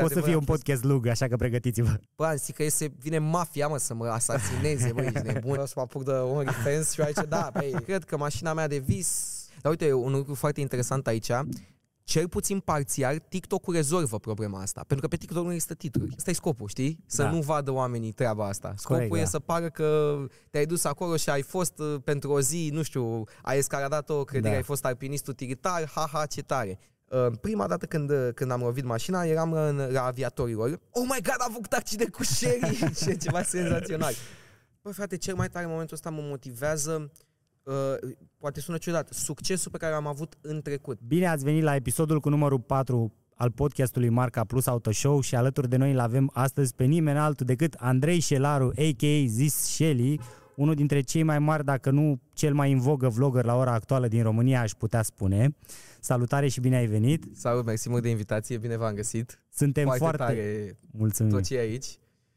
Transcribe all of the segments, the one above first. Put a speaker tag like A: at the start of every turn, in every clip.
A: Poate să fie un podcast lung, așa că pregătiți-vă.
B: Bă, zic că este, vine mafia, mă, să mă asasineze, bă, ești nebun. O să mă apuc de OnlyFans și aici, da, băi, cred că mașina mea de vis... Dar uite, un lucru foarte interesant aici, cel puțin parțial, TikTok-ul rezolvă problema asta. Pentru că pe TikTok nu există titluri. Asta e scopul, știi? Să
A: Da.
B: nu vadă oamenii treaba asta. Scopul
A: Corect,
B: e
A: da.
B: să pară că te-ai dus acolo și ai fost uh, pentru o zi, nu știu, ai escaladat o credere,
A: Da.
B: ai fost alpinist utilitar, ha-ha, ce tare. Uh, Prima dată când, uh, când am lovit mașina, eram în, la aviatorilor. Oh my god, am făcut accident cu Sherry! și e ceva senzațional. Băi, frate, cel mai tare în momentul ăsta mă motivează Uh, poate sună ciudat, succesul pe care l-am avut în trecut.
A: Bine ați venit la episodul cu numărul 4 al podcastului Marca Plus Auto Show și alături de noi îl avem astăzi pe nimeni altul decât Andrei Șelaru, a.k.a. Zis Shelly, unul dintre cei mai mari, dacă nu cel mai în vogă vlogger la ora actuală din România, aș putea spune. Salutare și bine ai venit!
B: Salut, mersi mult de invitație, bine v-am găsit.
A: Suntem
B: foarte,
A: foarte...
B: tare
A: Mulțumim!
B: tot ce e aici.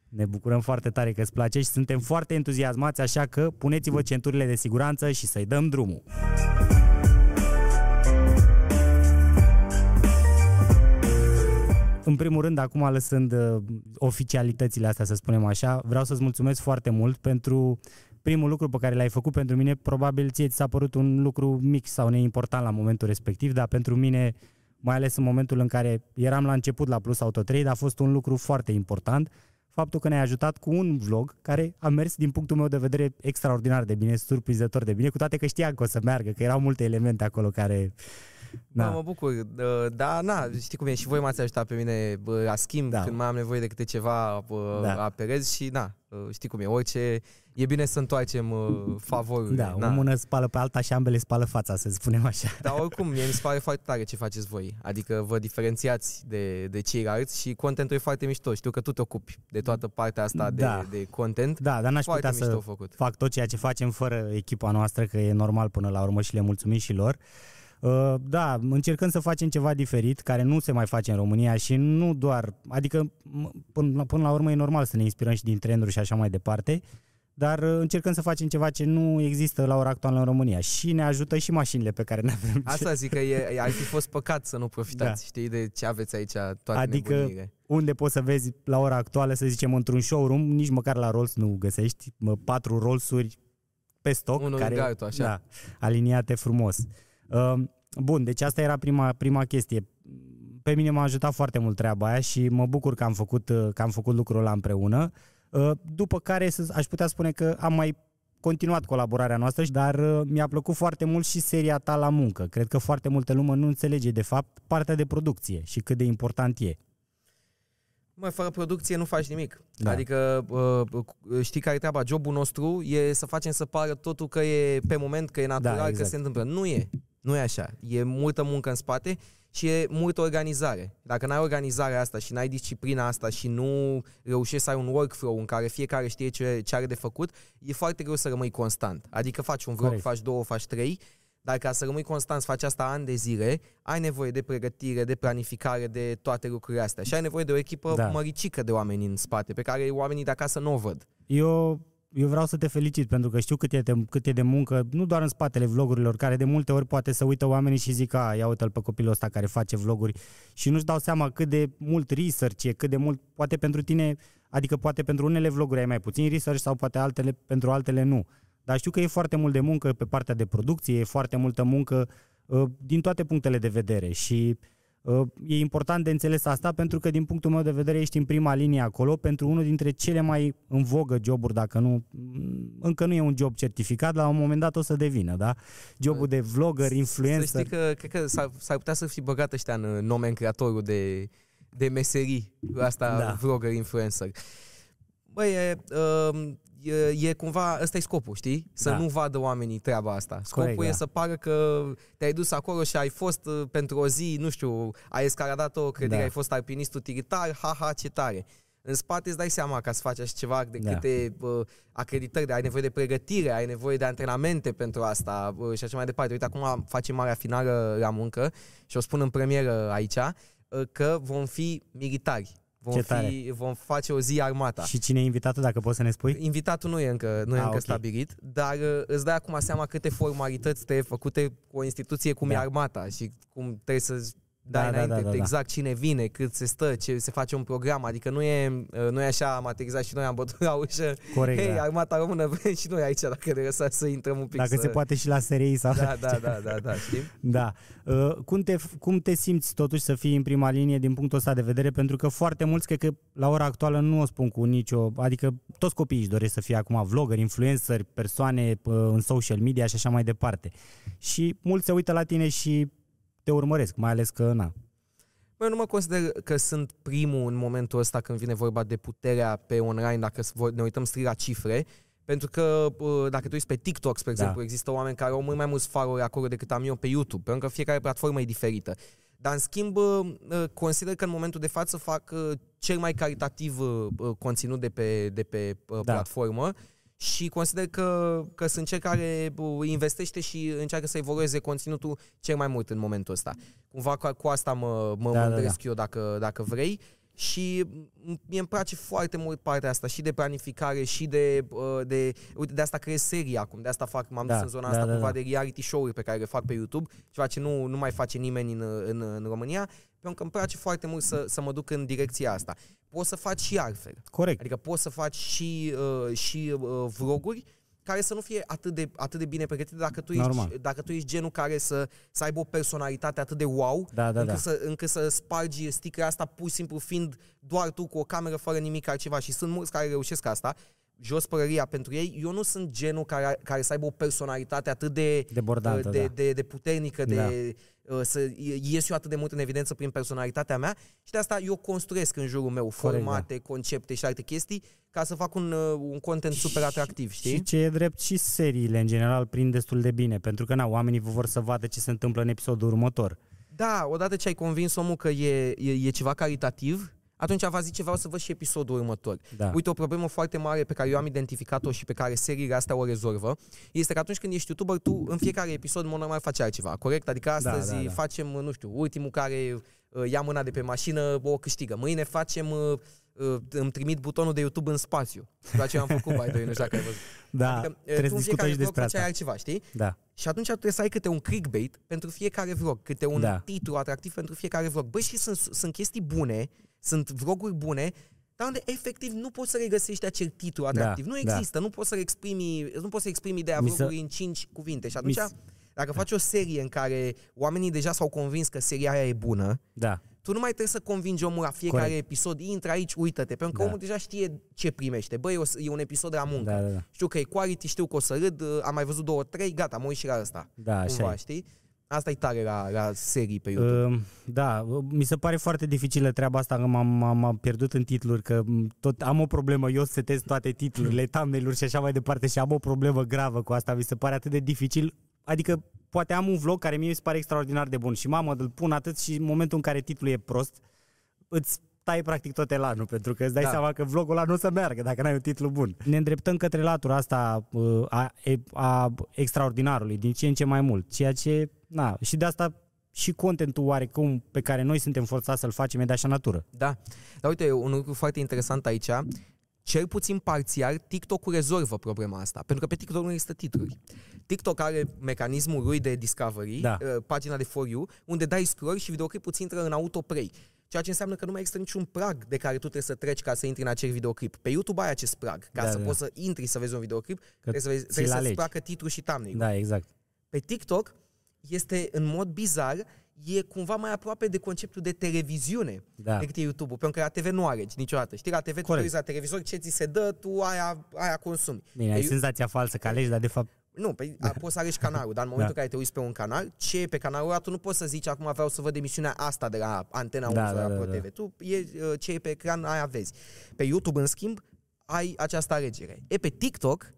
A: Ne bucurăm foarte tare că îți place și suntem foarte entuziasmați, așa că puneți-vă centurile de siguranță și să-i dăm drumul. În primul rând, acum lăsând uh, oficialitățile astea, să spunem așa, vreau să-ți mulțumesc foarte mult pentru primul lucru pe care l-ai făcut pentru mine. Probabil ție ți s-a părut un lucru mic sau neimportant la momentul respectiv, dar pentru mine, mai ales în momentul în care eram la început la Plus Auto Trade, a fost un lucru foarte important faptul că ne-ai ajutat cu un vlog care a mers din punctul meu de vedere extraordinar de bine, surprinzător de bine, cu toate că știam că o să meargă, că erau multe elemente acolo care...
B: Da. Mă bucur, Uh, da, na, știi cum e, și voi m-ați ajutat pe mine bă, la schimb,
A: Da.
B: da. când mai am nevoie de câte ceva bă,
A: Da.
B: da. apelez și na, uh, știi cum e, orice, e bine să întoarcem uh, favorurile.
A: Da,
B: na.
A: o mână spală pe alta și ambele spală fața, să spunem așa.
B: Dar oricum, mie mi se pare foarte tare ce faceți voi. Adică vă diferențiați de, de ceilalți și contentul e foarte mișto. Știu că tu te ocupi de toată partea asta
A: Da.
B: de, de content.
A: Da, dar n-aș
B: Foarte
A: putea să
B: mișto făcut.
A: fac tot ceea ce facem fără echipa noastră, că e normal până la urmă și le mulțumim și lor. Uh, Da, încercăm să facem ceva diferit, care nu se mai face în România și nu doar, adică m- până, la- până la urmă e normal să ne inspirăm și din trenduri și așa mai departe, dar uh, încercăm să facem ceva ce nu există la ora actuală în România și ne ajută și mașinile pe care ne avem.
B: Asta zic că e, ar fi fost păcat să nu profitați,
A: Da.
B: știi, de ce aveți aici toate
A: Adică
B: nebunile.
A: unde poți să vezi la ora actuală, să zicem, într-un showroom, nici măcar la Rolls nu găsești mă, patru Rolls-uri pe stoc,
B: Unul
A: care,
B: lângă altul, așa.
A: Da, aliniate frumos. Uh, bun, deci asta era prima, prima chestie. Pe mine m-a ajutat foarte mult treaba aia și mă bucur că am făcut, uh, că am făcut lucrul ăla împreună. Uh, după care să, aș putea spune că am mai continuat colaborarea noastră, dar uh, mi-a plăcut foarte mult și seria ta la muncă. Cred că foarte multă lume nu înțelege, de fapt, partea de producție și cât de important e.
B: Mă, fără producție nu faci nimic.
A: Da.
B: Da. Adică, uh, știi care e treaba? Jobul nostru e să facem să pară totul că e pe moment, că e natural,
A: Da, exact.
B: că se întâmplă. Nu e. Nu e așa. E multă muncă în spate și e multă organizare. Dacă n-ai organizarea asta și n-ai disciplina asta și nu reușești să ai un workflow în care fiecare știe ce, ce are de făcut, e foarte greu să rămâi constant. Adică faci un vlog,
A: Corect.
B: faci două, faci trei, dar ca să rămâi constant, să faci asta ani de zile, ai nevoie de pregătire, de planificare, de toate lucrurile astea. Și ai nevoie de o echipă
A: Da.
B: da. măricică de oameni în spate, pe care oamenii de acasă nu o văd.
A: Eu, eu vreau să te felicit pentru că știu cât e, de, cât e de muncă, nu doar în spatele vlogurilor, care de multe ori poate să uită oamenii și zic, a, ia uite-l pe copilul ăsta care face vloguri și nu-și dau seama cât de mult research e, cât de mult, poate pentru tine, adică poate pentru unele vloguri ai mai puțin research sau poate altele, pentru altele nu. Dar știu că e foarte mult de muncă pe partea de producție, e foarte multă muncă uh, din toate punctele de vedere și Uh, E important de înțeles asta pentru că din punctul meu de vedere ești în prima linie acolo pentru unul dintre cele mai în vogă joburi, dacă nu, m, încă nu e un job certificat, la un moment dat o să devină, da? Jobul de vlogger,
B: Să
A: influencer.
B: știi că cred că s-ar, s-ar putea să fi băgat ăștia în nomenclatorul de, de meserii, asta
A: Da.
B: da. vlogger, influencer. Băi, e, um, e, e cumva, ăsta e scopul, știi? Să
A: Da.
B: nu vadă oamenii treaba asta. Scopul
A: Corect,
B: e
A: da.
B: să pară că te-ai dus acolo și ai fost uh, pentru o zi, nu știu, ai escaladat o credere,
A: Da.
B: ai fost alpinist utilitar, ha-ha, ce tare. În spate îți dai seama ca să faci așa ceva de
A: Da.
B: câte uh, acreditări, de, ai nevoie de pregătire, ai nevoie de antrenamente pentru asta uh, și așa mai departe. Uite, acum facem marea finală la muncă și o spun în premieră aici uh, că vom fi militari. Vom,
A: Ce tare.
B: fi, vom face o zi armata.
A: Și cine e invitatul, dacă poți să ne spui?
B: Invitatul nu e încă, nu e
A: Ah,
B: încă
A: ok.
B: stabilit, dar uh, îți dai acum seama câte formalități trebuie făcute cu o instituție cum
A: Da.
B: e armata și cum trebuie să Da,
A: Da, da,
B: înainte,
A: da, da, da.
B: exact cine vine, cât se stă, ce se face un program, adică nu e, uh, nu e așa, am aterizat și noi, am bătut la ușă,
A: Corect,
B: hei,
A: da.
B: armata română, vrem și noi aici, dacă ne lăsați să intrăm un pic
A: Dacă
B: să...
A: se poate și la SRI sau...
B: Da, da, da, da, da, știi?
A: Da. Uh, Cum te, cum te simți totuși să fii în prima linie din punctul ăsta de vedere? Pentru că foarte mulți, cred că la ora actuală nu o spun cu nicio... Adică toți copiii își doresc să fie acum vloggeri, influenceri, persoane uh, în social media și așa mai departe. Și mulți se uită la tine și te urmăresc, mai ales că, na,
B: Bă, nu mă consider că sunt primul în momentul ăsta când vine vorba de puterea pe online, dacă s- vor- ne uităm strict la cifre, pentru că uh, dacă te uiți pe TikTok, spre
A: Da.
B: exemplu, există oameni care au mult mai mulți faruri acolo decât am eu pe YouTube, pentru că fiecare platformă e diferită. Dar, în schimb, uh, uh, consider că în momentul de față fac uh, cel mai caritativ uh, uh, conținut de pe, de pe uh,
A: Da.
B: platformă și consider că, că sunt cel care uh, investește și încearcă să evolueze conținutul cel mai mult în momentul ăsta. Cumva cu, cu asta mă, mă
A: Da, da,
B: mândresc eu dacă, dacă vrei și m- mie îmi place foarte mult partea asta și de planificare și de, uh, de uite, de asta creez serii acum, de asta fac, m-am
A: Da,
B: dus în zona
A: da,
B: asta
A: da,
B: cumva
A: da.
B: de reality show-uri pe care le fac pe YouTube, ceva ce nu, nu mai face nimeni în, în, în România, pentru că îmi place foarte mult să, să mă duc în direcția asta. Poți să faci și altfel.
A: corect.
B: Adică poți să faci și, uh, și uh, vloguri care să nu fie atât de, atât de bine pregătite dacă tu,
A: Normal.
B: ești, dacă tu ești genul care să, să aibă o personalitate atât de wow,
A: Da, da,
B: încât,
A: da.
B: Să, încât să spargi sticla asta pur și simplu fiind doar tu cu o cameră fără nimic altceva și sunt mulți care reușesc asta, jos părăria pentru ei, eu nu sunt genul care, care să aibă o personalitate atât de,
A: Debordantă,
B: de,
A: da.
B: de, de puternică, de,
A: Da.
B: Uh, să ies eu atât de mult în evidență prin personalitatea mea și de asta eu construiesc în jurul meu
A: Corect,
B: formate, concepte și alte chestii ca să fac un, uh, un content super atractiv, știi?
A: Și ce e drept și seriile în general prind destul de bine, pentru că na, oamenii vor să vadă ce se întâmplă în episodul următor.
B: Da, odată ce ai convins omul că e, e, e ceva caritativ, atunci va zice vreau să văd și episodul următor.
A: Da.
B: Uite, o problemă foarte mare pe care eu am identificat-o și pe care seriile astea o rezolvă, este că atunci când ești YouTuber, tu în fiecare episod, în mod normal, faci altceva, corect? Adică astăzi
A: da, da.
B: facem, nu știu, ultimul care uh, ia mâna de pe mașină, o câștigă. Mâine facem, uh, uh, îmi trimit butonul de YouTube în spațiu. Ceea ce am făcut, by the way, nu știu dacă ai văzut.
A: Da,
B: adică, uh,
A: trebuie
B: tu
A: să
B: în
A: discutăm
B: fiecare
A: și
B: vlog
A: despre
B: făceai
A: asta.
B: altceva, știi?
A: Da.
B: Și atunci trebuie să ai câte un clickbait pentru fiecare vlog, câte un
A: Da.
B: titlu atractiv pentru fiecare vlog. Băi, și sunt, sunt chestii bune, sunt vloguri bune, dar unde efectiv nu poți să regăsești acel titlu atractiv.
A: Da,
B: nu
A: da.
B: există, nu poți să exprimi, nu poți să exprimi ideea
A: Mi se-
B: vlogului în cinci cuvinte. Și atunci,
A: Mi se-
B: dacă faci o serie în care oamenii deja s-au convins că seria aia e bună,
A: Da.
B: tu nu mai trebuie să convingi omul la fiecare
A: Corect.
B: episod, intră aici, uită-te, pentru că
A: Da.
B: omul deja știe ce primește. Băi, e, o, e un episod de la muncă.
A: Da, da, da.
B: Știu că e quality, știu că o să râd, am mai văzut două, trei, gata, mă uit și la ăsta
A: Da, așa
B: cumva,
A: e.
B: știi? Asta e tare la, la serii pe YouTube.
A: Uh, Da, uh, mi se pare foarte dificilă treaba asta că m-am, m-am, m-am pierdut în titluri, că m, tot am o problemă, eu setez toate titlurile, thumbnail-uri și așa mai departe și am o problemă gravă cu asta, mi se pare atât de dificil, adică poate am un vlog care mie mi se pare extraordinar de bun și mamă, îl pun atât și în momentul în care titlul e prost, îți tai practic tot elanul, pentru că îți dai
B: Da.
A: seama că vlogul ăla nu o să meargă dacă n-ai un titlu bun. Ne îndreptăm către latura asta uh, a, a extraordinarului, din ce în ce mai mult, ceea ce, na, și de asta și contentul oarecum pe care noi suntem forțați să-l facem e de așa natură.
B: Da. Dar uite, un lucru foarte interesant aici, cel puțin parțial, TikTok-ul rezolvă problema asta. Pentru că pe TikTok nu există titluri. TikTok are mecanismul lui de discovery,
A: Da.
B: uh, pagina de For You, unde dai scroll și videoclipul ți intră în autoplay. Ceea ce înseamnă că nu mai există niciun prag de care tu trebuie să treci ca să intri în acel videoclip. Pe YouTube ai acest prag. Ca
A: Da,
B: să
A: da.
B: poți să intri să vezi un videoclip, trebuie să vezi,
A: ți-l
B: trebuie să-ți
A: alegi.
B: placă titlul și thumbnail
A: Da, exact.
B: pe TikTok este în mod bizar, e cumva mai aproape de conceptul de televiziune
A: Da.
B: decât e YouTube-ul, pentru că la TV nu alegi niciodată. Știi, la TV tu te
A: Corect.
B: uiți la televizor, ce ți se dă, tu aia, aia consumi.
A: Bine, ai
B: Pe-
A: senzația falsă că alegi, dar de fapt
B: Nu, pe, a, poți să alegi canalul, dar în momentul
A: Da.
B: în care te uiți pe un canal, ce e pe canalul ăla, tu nu poți să zici acum vreau să văd emisiunea asta de la Antena 1
A: Da,
B: sau
A: da,
B: la
A: da,
B: Pro
A: da.
B: TV. Tu e, uh, ce e pe ecran, aia vezi. Pe YouTube, în schimb, ai această alegere. E, pe TikTok,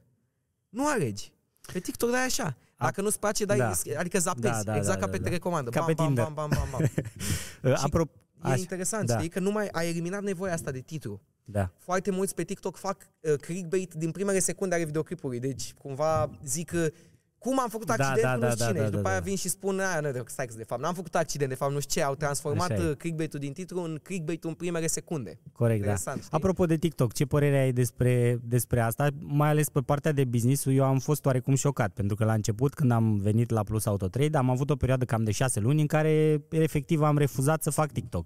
B: nu alegi. Pe TikTok dai așa. Dacă nu-ți place, dai,
A: Da.
B: adică zapezi.
A: Da, da,
B: exact
A: da,
B: ca pe
A: da, da.
B: telecomandă.
A: Ca
B: bam,
A: pe
B: bam,
A: Tinder.
B: bam, bam, bam, bam.
A: uh,
B: Și
A: apro-
B: E
A: Așa,
B: interesant,
A: da.
B: știi? Că nu mai ai eliminat nevoia asta de titlu.
A: Da.
B: Foarte mulți pe TikTok fac uh, clickbait din primele secunde ale videoclipului. Deci, cumva, zic uh, cum am făcut
A: Da,
B: accident,
A: da,
B: nu
A: da,
B: știu
A: da,
B: cine.
A: da,
B: și după
A: da,
B: aia
A: da.
B: vin și spun, aia, nu, stai că de fapt, n-am făcut accident, de fapt, nu știu ce, au transformat
A: Așa e.
B: uh, clickbait-ul din titlu în clickbait-ul în primele secunde.
A: Corect, da.
B: Interesant, știi?
A: Apropo de TikTok, ce părere ai despre, despre asta? Mai ales pe partea de business eu am fost oarecum șocat, pentru că la început, când am venit la Plus Auto Trade, am avut o perioadă cam de șase luni în care efectiv am refuzat să fac TikTok.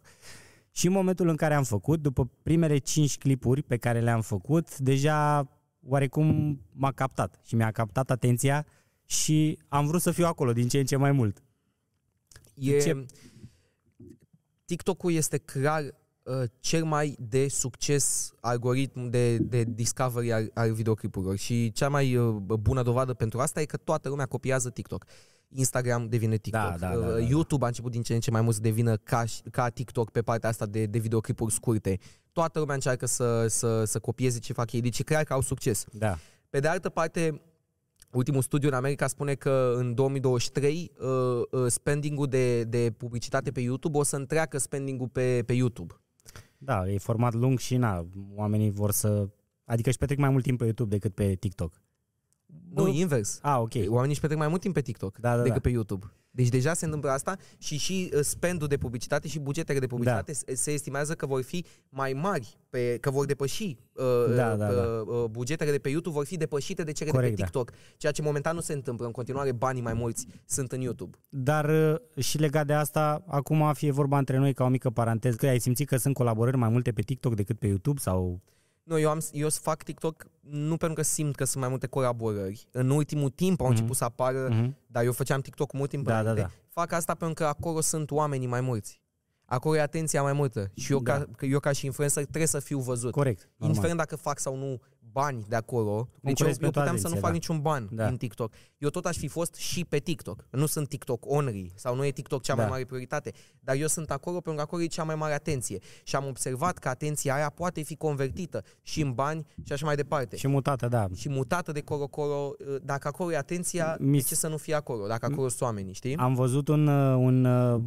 A: Și în momentul în care am făcut, după primele cinci clipuri pe care le-am făcut, deja oarecum m-a captat și mi-a captat atenția și am vrut să fiu acolo din ce în ce mai mult.
B: E,
A: Ce-
B: TikTok-ul este clar uh, cel mai de succes algoritm de, de discovery al, al videoclipurilor și cea mai uh, bună dovadă pentru asta e că toată lumea copiază TikTok. Instagram devine TikTok.
A: Da, da, da,
B: Uh,
A: da, da.
B: YouTube a început din ce în ce mai mult să devină ca, și- ca TikTok pe partea asta de, de videoclipuri scurte. Toată lumea încearcă să, să, să copieze ce fac ei, deci e clar că au succes.
A: Da.
B: Pe de altă parte, ultimul studiu în America spune că în 2023 uh, uh, spending-ul de, de publicitate pe YouTube o să întreacă spending-ul pe, pe YouTube.
A: Da, e format lung și na, oamenii vor să... Adică își petrec mai mult timp pe YouTube decât pe TikTok.
B: Nu,
A: Nu.
B: invers.
A: Ah, ok.
B: Oamenii își petrec mai mult timp pe TikTok
A: Da, da,
B: decât
A: da.
B: pe YouTube. Deci deja se întâmplă asta și și uh, spendul de publicitate și bugetele de publicitate se- se estimează că vor fi mai mari, pe, că vor depăși uh,
A: Da, da,
B: uh,
A: da.
B: uh, bugetele de pe YouTube vor fi depășite de cele
A: Corect,
B: de pe
A: da.
B: TikTok, ceea ce momentan nu se întâmplă. În continuare banii mai mulți sunt în YouTube.
A: Dar uh, și legat de asta, acum fie vorba între noi ca o mică paranteză, că ai simțit că sunt colaborări mai multe pe TikTok decât pe YouTube sau...
B: Nu, eu, am, eu fac TikTok nu pentru că simt că sunt mai multe colaborări. În ultimul timp au
A: Mhm.
B: început să apară,
A: Mhm.
B: dar eu făceam TikTok mult timp
A: Da,
B: înainte.
A: da, da.
B: Fac asta pentru că acolo sunt oamenii mai mulți. Acolo e atenția mai multă. Și eu,
A: Da.
B: ca, că eu ca și influencer trebuie să fiu văzut.
A: Corect, normal.
B: Indiferent dacă fac sau nu bani de acolo. Deci eu,
A: Concurezi
B: eu
A: pentru
B: puteam să nu
A: atenție,
B: fac
A: da.
B: niciun ban
A: Da.
B: din TikTok. Eu tot aș fi fost și pe TikTok. Nu sunt TikTok only sau nu e TikTok cea mai
A: Da.
B: mare prioritate. Dar eu sunt acolo pentru că acolo e cea mai mare atenție. Și am observat că atenția aia poate fi convertită și în bani și așa mai departe
A: Și mutată, da.
B: și mutată de colo-colo, dacă acolo e atenția,
A: Mi-
B: de ce să nu fie acolo, dacă acolo sunt oamenii, știi?
A: Am văzut un, uh, un, uh,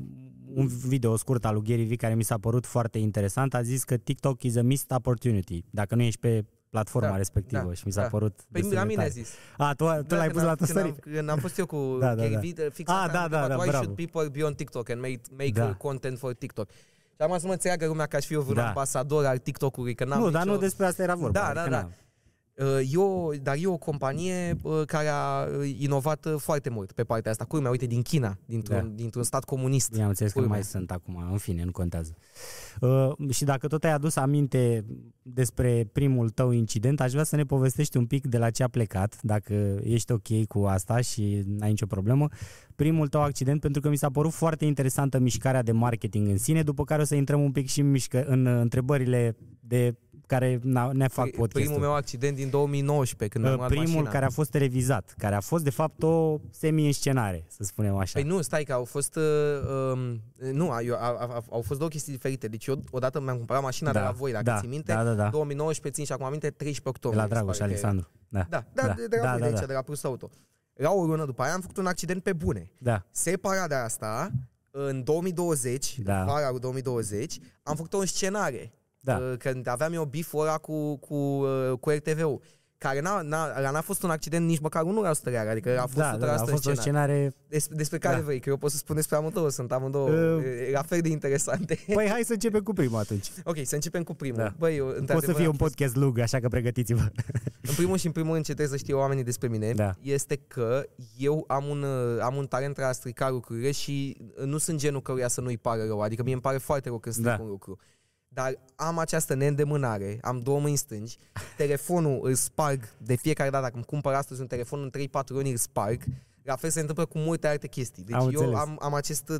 A: un video scurt al lui Gary Vee care mi s-a părut foarte interesant. A zis că TikTok is a missed opportunity. Dacă nu ești pe platforma
B: Da,
A: respectivă
B: da,
A: și mi s-a
B: da.
A: părut
B: Păi
A: destul
B: la
A: de
B: mine a
A: tare.
B: zis.
A: A, tu, tu
B: Da,
A: l-ai
B: când
A: pus la
B: am-
A: tu
B: când am,
A: story?
B: când am fost eu cu
A: Da, da,
B: Gary
A: da.
B: Vee, fix
A: Ah,
B: asta
A: da,
B: am
A: da,
B: întrebat,
A: da,
B: Why
A: bravo.
B: should people be on TikTok and make, make
A: Da.
B: uh, content for TikTok? Și am să mă înțeleagă lumea că aș fi eu un
A: Da.
B: ambasador al TikTok-ului, că n-am
A: Nu,
B: nicio...
A: dar nu despre asta era vorba.
B: Da,
A: adică
B: da, da.
A: Na.
B: Uh, Eu, dar e o companie uh, care a uh, inovat uh, foarte mult pe partea asta. Culmea, uite, din China, dintr-un,
A: Da.
B: dintr-un stat comunist.
A: Bine, am înțeles că nu
B: Culmea.
A: mai sunt acum, în fine, nu contează. Uh, și dacă tot ai adus aminte despre primul tău incident, aș vrea să ne povestești un pic de la ce a plecat, dacă ești ok cu asta și n-ai nicio problemă. Primul tău accident, pentru că mi s-a părut foarte interesantă mișcarea de marketing în sine, după care o să intrăm un pic și în, mișcă, în uh, întrebările de care na- ne fac
B: Pri-
A: podcastul.
B: Primul meu accident din 2019, când am
A: Uh,
B: luat
A: primul
B: mașina.
A: care a fost televizat, care a fost de fapt o semi-înscenare, să spunem așa.
B: Păi nu, stai că au fost... Uh, um, nu, a, eu, a, a, au fost două chestii diferite. Deci eu odată mi-am cumpărat mașina de la voi, dacă
A: da,
B: ții minte.
A: Da, da, da.
B: 2019, țin și acum aminte, 13
A: De
B: octombrie.
A: la
B: mi se
A: Dragoș
B: pare că era.
A: Alexandru. Da.
B: Da, da,
A: Da,
B: de, de la
A: da,
B: voi,
A: da,
B: de aici,
A: da.
B: de la Plus Auto. La o lună după aia am făcut un accident pe bune.
A: Da.
B: Separat de asta, în 2020,
A: Da.
B: vara lui 2020, am făcut o scenare.
A: Da.
B: Uh, Când aveam eu biful ăla cu, cu, uh, cu RTV-ul. Care n-a, n-a, ăla n-a fost un accident nici măcar 1% real, adică a fost 100%
A: da, da, da, a fost o
B: scenar.
A: scenare...
B: Despre, despre care
A: Da.
B: vrei, că eu pot să spun despre amândouă, sunt amândouă
A: Uh,
B: uh, la fel de interesante.
A: Păi hai să începem cu primul atunci.
B: ok, să începem cu primul.
A: Da.
B: Băi, eu,
A: Poate să
B: într-adevăr,
A: fie
B: am
A: un podcast lung, așa că pregătiți-vă.
B: În primul și în primul rând ce trebuie să știe oamenii despre mine
A: Da.
B: este că eu am un, uh, am un talent la a strica lucrurile și uh, nu sunt genul căruia să nu-i pare rău. Adică mie îmi pare foarte rău când stric
A: Da.
B: un lucru. Dar am această neîndemânare, am două mâini stângi, telefonul îl sparg de fiecare dată. Dacă îmi cumpăr astăzi un telefon în 3-4 luni îl sparg. La fel se întâmplă cu multe alte chestii. Deci
A: Am
B: eu
A: înțeles.
B: am, am acest uh,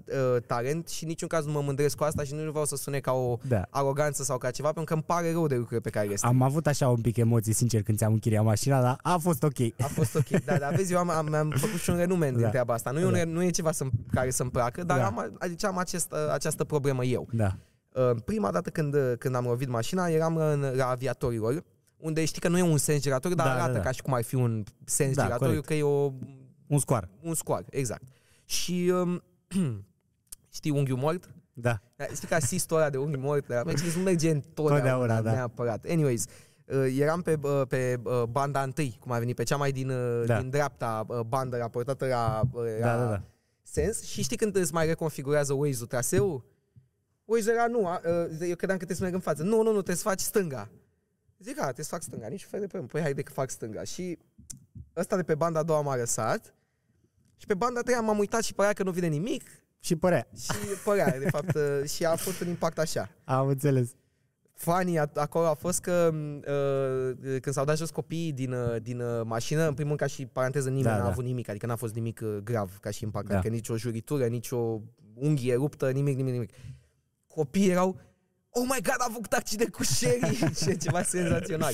B: talent și în niciun caz nu mă mândresc cu asta și nu vreau să sune ca o
A: Da.
B: aroganță sau ca ceva, pentru că îmi pare rău de lucrurile pe care le stric.
A: Am avut așa un pic emoții, sincer, când ți-am închiriat mașina, dar a fost ok.
B: A fost ok. Da, dar vezi, eu am, am, am făcut și un renume din
A: Da.
B: treaba asta. Nu e, un,
A: Da.
B: re- nu e ceva să care să-mi placă, dar
A: Da.
B: am, adică am acest, această problemă eu.
A: Da.
B: Uh, Prima dată când, când am lovit mașina, eram în, la aviatorilor, unde știi că nu e un sens giratoriu, dar
A: Da, da,
B: arată
A: da.
B: ca și cum ar fi un sens
A: Da,
B: giratoriu,
A: corect.
B: că e o,
A: Un scoar.
B: un scoar, exact. Și um, știi unghiul mort?
A: Da.
B: Da, Știi că asistul ăla de unghi mort, dar merge, nu merge întotdeauna,
A: Totdeauna, da.
B: neapărat. Anyways, uh, eram pe, uh, pe uh, banda întâi, cum a venit, pe cea mai din, uh,
A: Da.
B: din dreapta uh, bandă raportată la, uh, la
A: Da, da, da.
B: sens și știi când îți mai reconfigurează Waze-ul traseul? Waze era nu, a, uh, eu credeam că trebuie să merg în față. Nu, nu, nu, trebuie să faci stânga. Zic, a, trebuie să fac stânga, nici fel de problemă. Păi haide că fac stânga. Și ăsta de pe banda a doua m-a lăsat și pe banda a treia m-am uitat și părea că nu vine nimic
A: Și părea.
B: și părea, de fapt, uh, și a fost un impact așa.
A: Am înțeles.
B: Funny a- acolo a fost că uh, când s-au dat jos copiii din, uh, din uh, mașină, în primul rând ca și paranteză nimeni
A: Da,
B: n-a
A: da.
B: avut nimic, adică n-a fost nimic uh, grav ca și impact,
A: Da.
B: adică nici o juritură, nici o unghie ruptă, nimic, nimic, nimic. Copiii erau, oh my god, a avut accident cu Sherry și e ceva senzațional.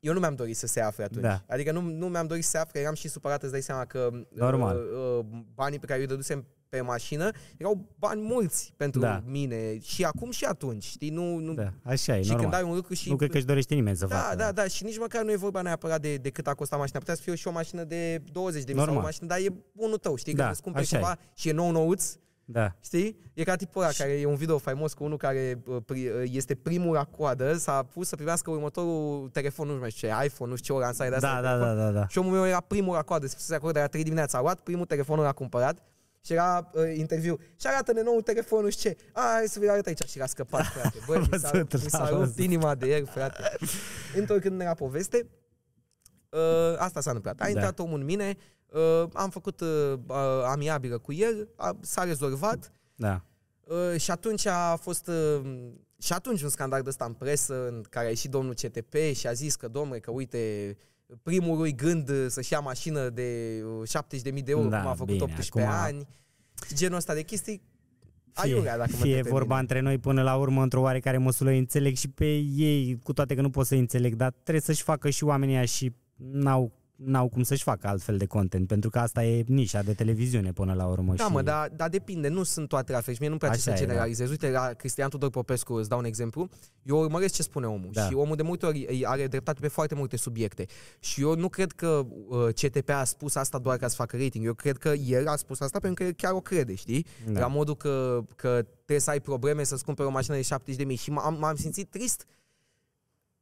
B: Eu nu mi-am dorit să se afle atunci.
A: Da.
B: Adică nu, nu mi-am dorit să se afle, eram și supărat, îți dai seama că
A: Normal.
B: Uh, uh, banii pe care îi dădusem pe mașină erau bani mulți pentru
A: Da.
B: mine și acum și atunci, știi? Nu, nu,
A: Da, așa e,
B: și
A: normal.
B: când ai un lucru și
A: Nu cred că își dorește nimeni să
B: da,
A: facă.
B: da, da, și nici măcar nu e vorba neapărat de, de cât a costat mașina. Putea să fie și o mașină de 20 de mii sau o
A: Normal.
B: mașină, dar e bunul tău, știi?
A: Da,
B: Când îți cumperi
A: așa
B: ceva și e nou nouț,
A: Da.
B: știi? E ca tipul ăla care e un video faimos cu unul care uh, pri- uh, este primul la coadă, s-a pus să primească următorul telefon, nu mai știu ce, iPhone, nu știu ce, o lansare de asta.
A: Da,
B: de
A: da,
B: telefon.
A: da, da, da.
B: Și omul meu era primul la coadă, se pusese acolo de la 3 dimineața, a luat primul telefonul l-a cumpărat și era uh, interviu. Și arată-ne nou telefon, nu știu ce. A, hai să vi arăt aici. Și l-a scăpat, frate. Băi,
A: Am
B: mi s-a,
A: văzut,
B: mi s-a
A: am
B: rupt
A: văzut.
B: inima de el, frate. Întorcând la poveste, uh, asta s-a întâmplat. A
A: Da.
B: intrat omul în mine, uh, am făcut uh, uh, amiabilă cu el, a, s-a rezolvat
A: Da.
B: uh, și atunci a fost... Uh, și atunci un scandal de ăsta în presă în care a ieșit domnul CTP și a zis că, domnule, că uite, primul lui gând uh, să-și ia mașină de uh, 70.000 de euro,
A: Da,
B: cum a făcut
A: bine,
B: 18
A: acum-
B: ani. Genul ăsta de chestii
A: Fie,
B: aiurea, dacă mă
A: fie
B: întreb pe
A: vorba
B: mine.
A: între noi până la urmă, într-o oarecare măsură, îi înțeleg și pe ei, cu toate că nu pot să înțeleg, dar trebuie să-și facă și oamenii ăia și n-au, n-au cum să-și facă altfel de content, pentru că asta e nișa de televiziune până la urmă.
B: Da,
A: și...
B: mă, dar, dar depinde, nu sunt toate la fel și mie nu-mi place
A: Așa
B: să
A: e, da.
B: generalizez. Uite, la Cristian Tudor Popescu, îți dau un exemplu, eu urmăresc ce spune omul
A: Da.
B: și omul de multe ori îi are dreptate pe foarte multe subiecte. Și eu nu cred că uh, CTP a spus asta doar ca să facă rating, eu cred că el a spus asta pentru că el chiar o crede, știi?
A: Da.
B: La modul că, că trebuie să ai probleme să-ți cumperi o mașină de 70 de mii și m-am, m-am simțit trist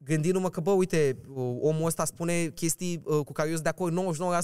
B: gândindu-mă că, bă, uite, uh, omul ăsta spune chestii uh, cu care eu sunt de acord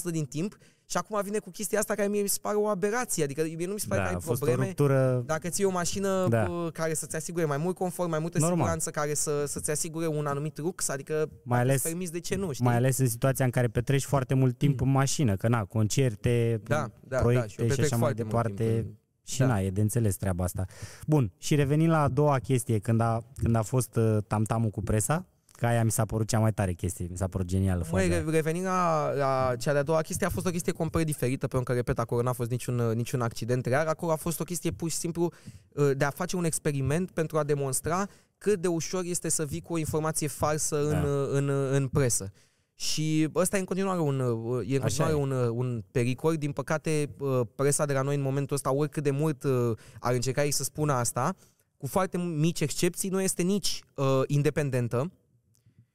B: 99% din timp și acum vine cu chestia asta care mie mi se pare o aberație. Adică mie nu mi se pare
A: da,
B: că
A: a
B: ai
A: fost o
B: probleme
A: ruptură...
B: dacă ții o mașină
A: Da.
B: uh, care să-ți asigure mai mult confort, mai multă
A: Normal.
B: siguranță, care să, să-ți asigure un anumit lux, adică
A: Mai
B: dacă
A: ales-
B: îți permiți, de ce nu, știi?
A: Mai ales în situația în care petreci foarte mult timp în mașină, că na, concerte,
B: da, da, da,
A: proiecte
B: și eu
A: și
B: petrec
A: așa mai
B: foarte mult
A: departe.
B: timp în-
A: Și
B: Da.
A: na, e de înțeles treaba asta. Bun, și revenind la a doua chestie, când a, când a fost uh, tamtamul cu presa, că aia mi s-a părut cea mai tare chestie, mi s-a părut genială.
B: Măi,
A: faza.
B: re- revenind la, la cea de-a doua chestie, a fost o chestie complet diferită, pentru că, repet, acolo n-a fost niciun, niciun accident real, acolo a fost o chestie pur și simplu uh, de a face un experiment pentru a demonstra cât de ușor este să vii cu o informație falsă în,
A: Da.
B: uh, în, uh, în presă. Și ăsta e în continuare un, uh, e în
A: Așa
B: continuare
A: e.
B: un, uh, un pericol. Din păcate, uh, presa de la noi în momentul ăsta, oricât de mult uh, ar încerca ei să spună asta, cu foarte mici excepții, nu este nici uh, independentă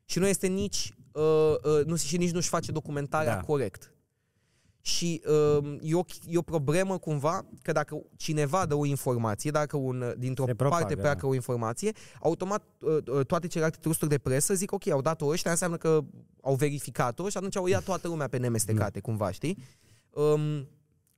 B: și nu este nici uh, uh, nu, și nici nu-și face documentarea
A: Da.
B: corect. Și uh, e, o, e o problemă cumva că dacă cineva dă o informație, dacă un, dintr-o
A: Se propagă,
B: parte pleacă
A: da.
B: o informație, automat uh, uh, toate celelalte trusturi de presă zic ok, au dat-o ăștia, înseamnă că au verificat-o și atunci au ia toată lumea pe nemestecate, cumva, știi? Um,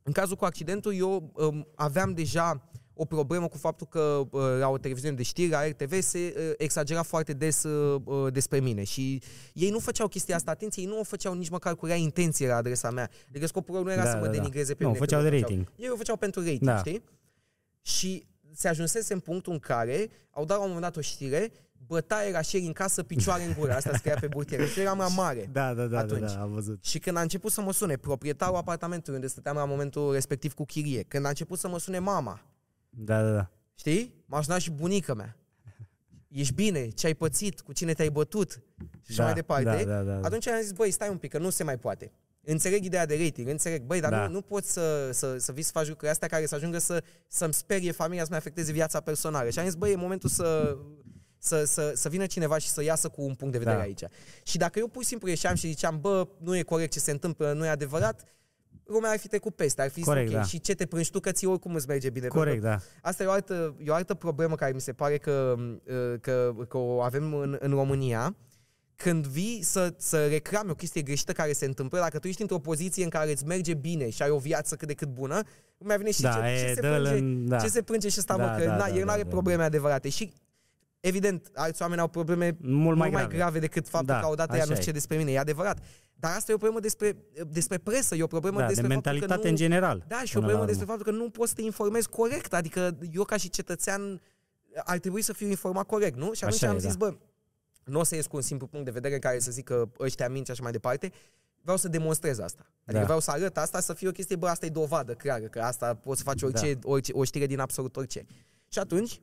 B: în cazul cu accidentul, eu um, aveam deja o problemă cu faptul că uh, la o televiziune de știri, la RTV, se uh, exagera foarte des uh, uh, despre mine și ei nu făceau chestia asta, atenție, ei nu o făceau nici măcar cu rea intenție la adresa mea. Adică scopul lor nu era
A: Da,
B: să mă
A: da, da.
B: denigreze pe
A: Nu,
B: mine. că
A: făceau
B: nu
A: de
B: o
A: rating.
B: Ei o făceau pentru rating,
A: Da.
B: știi? Și se ajunsese în punctul în care au dat la un moment dat o știre, bătaie la șeri în casă, picioare în gură. Asta scria pe burtiere. Și eram la mare.
A: Da, da, da, da,
B: atunci.
A: da, am văzut.
B: Și când a început să mă sune proprietarul apartamentului unde stăteam la momentul respectiv cu chirie, când a început să mă sune mama,
A: Da, da, da.
B: știi? M-aș sunat și bunica mea. Ești bine? Ce ai pățit? Cu cine te-ai bătut? Și așa
A: Da,
B: mai departe.
A: da, da, da, da.
B: Atunci am zis, băi, stai un pic, că nu se mai poate. Înțeleg ideea de rating, înțeleg, băi, dar
A: Da.
B: nu, nu poți să, să, să vii să faci lucrurile astea care să ajungă să, să-mi sperie familia, să-mi afecteze viața personală. Și am zis, băi, e momentul să, să, să, să vină cineva și să iasă cu un punct de vedere
A: Da.
B: aici. Și dacă eu pur și simplu ieșeam și ziceam, bă, nu e corect ce se întâmplă, nu e adevărat, lumea ar fi trecut peste, ar fi zis,
A: Corect,
B: ok,
A: da.
B: și ce te plângi tu că ție oricum îți merge bine.
A: Corect, da.
B: Asta e o altă, e o altă problemă care mi se pare că, uh, că, că o avem în, în România, când vii să, să reclami o chestie greșită care se întâmplă, dacă tu ești într-o poziție în care îți merge bine și ai o viață cât de cât bună, mai vine și
A: Da,
B: ce,
A: e,
B: ce, se
A: dă-l
B: plânge,
A: în- da.
B: ce se plânge și ăsta,
A: Da,
B: mă, că
A: da,
B: na,
A: da,
B: el nu
A: da,
B: are
A: da.
B: probleme adevărate. Și evident, alți oameni au probleme
A: Mult mai
B: mai
A: grave.
B: grave decât faptul
A: Da,
B: că odată ea nu
A: așa
B: știe
A: e.
B: despre mine. E adevărat. Dar asta e o problemă despre, despre presă, e o problemă
A: Da, de
B: despre faptul
A: mentalitate
B: că nu,
A: în general.
B: Da, și o
A: până la
B: problemă
A: urmă.
B: despre faptul că nu poți să te informezi corect. Adică eu ca și cetățean ar trebui să fiu informat corect, nu? Și atunci
A: Așa
B: am
A: e,
B: zis,
A: da.
B: bă, nu o să ies cu un simplu punct de vedere în care să zic că ăștia minți și așa mai departe. Vreau să demonstrez asta. Adică
A: Da.
B: vreau să arăt asta, să fie o chestie, bă, asta e dovadă clară, că asta poți să faci orice, orice, o știre din absolut orice. Și atunci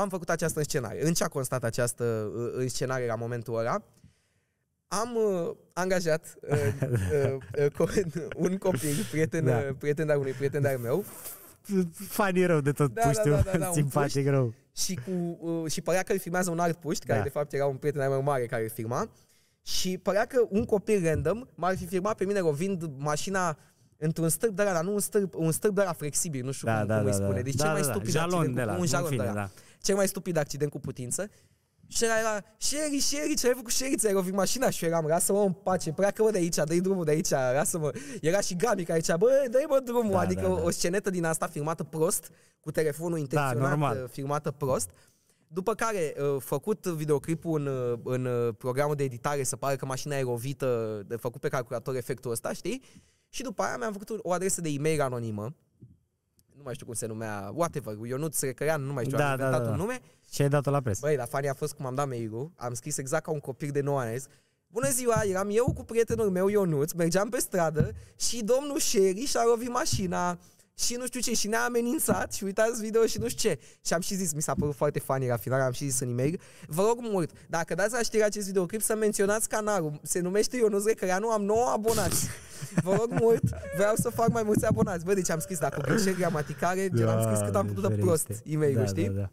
B: am făcut această scenare. În ce a constat această uh, înscenare la momentul ăla? Am uh, angajat uh, uh, uh, co- un copil, prieten,
A: Da.
B: uh, prieten de-al unui prieten de-al meu,
A: Fani rău de tot
B: Da,
A: puștiu,
B: da, da, da, da, un
A: simpatic rău.
B: și, cu, uh, și părea că îl filmează un alt puști, care
A: Da.
B: de fapt era un prieten al meu mare care îl filma, și părea că un copil random m-ar fi filmat pe mine rovind mașina într-un stâlp de ăla, dar nu un stâlp, un stâlp de ăla flexibil, nu știu
A: Da,
B: cum,
A: da,
B: cum
A: da,
B: îi spune.
A: da.
B: Deci
A: da,
B: cel mai
A: da, da.
B: stupid
A: jalon
B: accident
A: de
B: cu,
A: la,
B: un
A: în
B: jalon
A: fine,
B: de ăla.
A: da.
B: Cel mai stupid accident cu putință. Și era, era Sherry, Sherry, ce ai făcut Sherry? Ți-ai lovit mașina? Și eu eram, lasă-mă în pace, pleacă-mă de aici, dă-i drumul de aici, lasă-mă. Era și Gabi care zicea, bă, dă-i mă drumul,
A: Da,
B: adică
A: da, da.
B: o scenetă din asta filmată prost, cu telefonul intenționat,
A: normal.
B: uh, filmată prost. După care, uh, făcut videoclipul în, uh, în uh, programul de editare, să pare că mașina e rovită, de făcut pe calculator efectul ăsta, știi? Și după aia mi-am făcut o adresă de e-mail anonimă, nu mai știu cum se numea, whatever, Ionuț Recărean, nu mai știu,
A: Da,
B: am
A: da,
B: inventat
A: da,
B: un
A: da.
B: nume
A: Și ai dat-o la presă.
B: Băi, dar fanii a fost cum am dat mail am scris exact ca un copil de 9 ani. am zis, Bună ziua, eram eu cu prietenul meu Ionuț, mergeam pe stradă și domnul Sherry și-a lovit mașina și nu știu ce, și ne-a amenințat și uitați video și nu știu ce. Și am și zis, mi s-a părut foarte funny la final, am și zis în e-mail, vă rog mult, dacă dați la știre acest videoclip să menționați canalul, se numește Ionuț Recăreanu, am 9 abonați. Vă rog mult, vreau să fac mai mulți abonați. Bă, deci am scris, dacă cu greșeli gramaticare, gen am scris cât am putut de
A: Doamne
B: prost
A: ferește.
B: e-mail-ul,
A: da,
B: știi?
A: Da, da.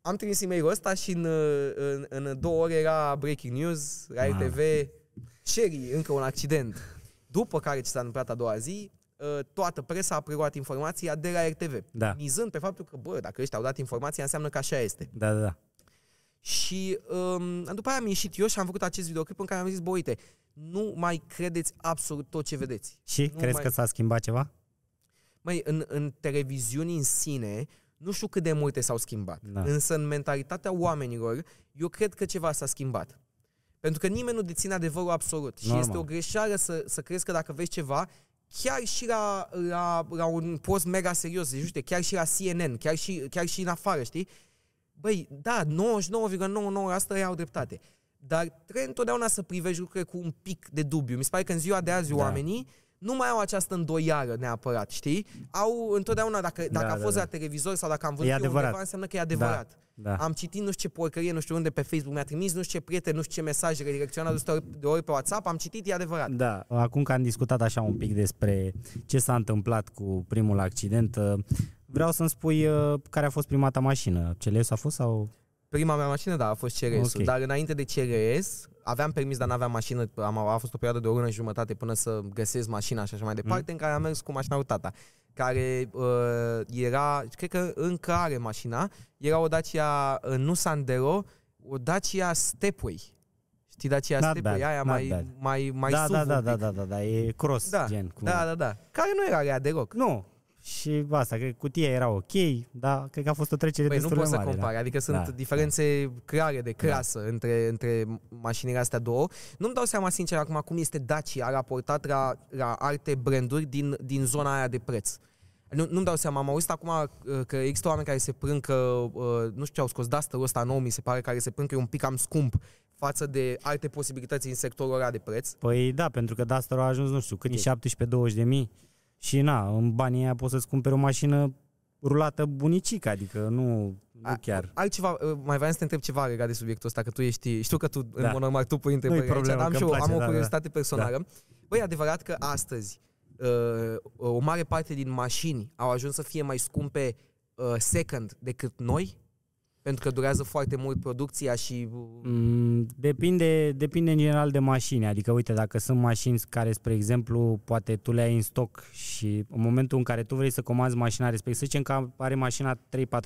B: am trimis e-mailul ăsta și în, în, în două ore era breaking news la
A: Mamă.
B: RTV, Sherry, încă un accident. După care ce s-a întâmplat a doua zi, uh, toată presa a preluat informația de la RTV,
A: Da.
B: mizând pe faptul că, bă, dacă ăștia au dat informația, înseamnă că așa este.
A: Da, da, da.
B: Și um, după aia am ieșit eu și am făcut acest videoclip în care am zis, bă, uite, nu mai credeți absolut tot ce vedeți.
A: Și
B: Nu
A: crezi
B: mai-
A: că s-a schimbat ceva?
B: Măi, în, în televiziuni în sine, nu știu cât de multe s-au schimbat.
A: Da.
B: Însă în mentalitatea oamenilor, eu cred că ceva s-a schimbat. Pentru că nimeni nu deține adevărul absolut. Și
A: Normal.
B: este o greșeală să, să crezi că dacă vezi ceva, chiar și la, la, la un post mega serios, deci, uite, chiar și la CNN, chiar și, chiar și în afară, știi? Băi, da, 99,99% ei au dreptate. Dar trebuie întotdeauna să privești lucrurile cu un pic de dubiu. Mi se pare că în ziua de azi
A: Da.
B: oamenii nu mai au această îndoială neapărat, știi? Au întotdeauna, dacă, dacă
A: Da,
B: a
A: da,
B: fost
A: da.
B: la televizor sau dacă am văzut
A: E
B: eu
A: adevărat.
B: undeva, înseamnă că e adevărat.
A: Da.
B: Am citit nu știu ce porcărie, nu știu unde pe Facebook, mi-a trimis nu știu ce prieten, nu știu ce mesaje redirecționat de 100 ori- de ori pe WhatsApp, am citit, e adevărat.
A: Da, acum că am discutat așa un pic despre ce s-a întâmplat cu primul accident, uh, vreau să-mi spui uh, care a fost prima ta mașină. CLS a fost sau...
B: Prima mea mașină, da, a fost CRS-ul,
A: Ok.
B: dar înainte de CRS, aveam permis, dar n-aveam mașină, am, a fost o perioadă de o lună și jumătate până să găsesc mașina și așa mai departe,
A: Mm.
B: în care am mers cu mașina lui tata, care uh, era, cred că încă are mașina, era o Dacia, uh, nu Sandero, o Dacia Stepway. Știi Dacia
A: Not
B: Stepway,
A: bad,
B: aia
A: not
B: mai,
A: bad.
B: mai, mai
A: da,
B: SUV
A: da,
B: un
A: da,
B: pic.
A: da, da, da, da, e cross
B: da,
A: gen. Cum...
B: da, da, da, care nu era rea deloc.
A: Nu, și asta, cred că cutia era ok, dar cred că a fost o trecere
B: Băi, nu
A: destul de
B: poți să
A: mare.
B: compari,
A: da.
B: adică sunt
A: Da,
B: diferențe clare de clasă între, între mașinile astea două. Nu-mi dau seama, sincer, acum cum este Dacia raportat la, la alte branduri din, din zona aia de preț. Nu, nu-mi dau seama, am auzit acum uh, că există oameni care se plâng că, uh, nu știu ce au scos, Duster-ul ăsta nou, mi se pare, care se plâng că e un pic cam scump față de alte posibilități în sectorul ăla de preț.
A: Păi da, pentru că Duster a ajuns, nu știu, cât e 17-20 de mii și na, în banii aia poți să-ți cumperi o mașină rulată bunicică, adică nu, nu
B: A-
A: chiar.
B: Altceva, uh, mai vreau să te întreb ceva legat de subiectul ăsta, că tu ești, știu că tu, în
A: Da.
B: mod normal, tu pui întrebări
A: Nu-i
B: aici,
A: problemă,
B: dar am
A: că
B: și
A: îmi
B: eu,
A: place,
B: am o
A: da, da.
B: curiozitate personală. Băi, e adevărat că astăzi uh, o mare parte din mașini au ajuns să fie mai scumpe uh, second decât noi? Pentru că durează foarte mult producția și... uh,
A: Mm, depinde, depinde în general de mașini. Adică, uite, dacă sunt mașini care, spre exemplu, poate tu le ai în stoc și în momentul în care tu vrei să comanzi mașina respectivă, să zicem că are mașina 3-4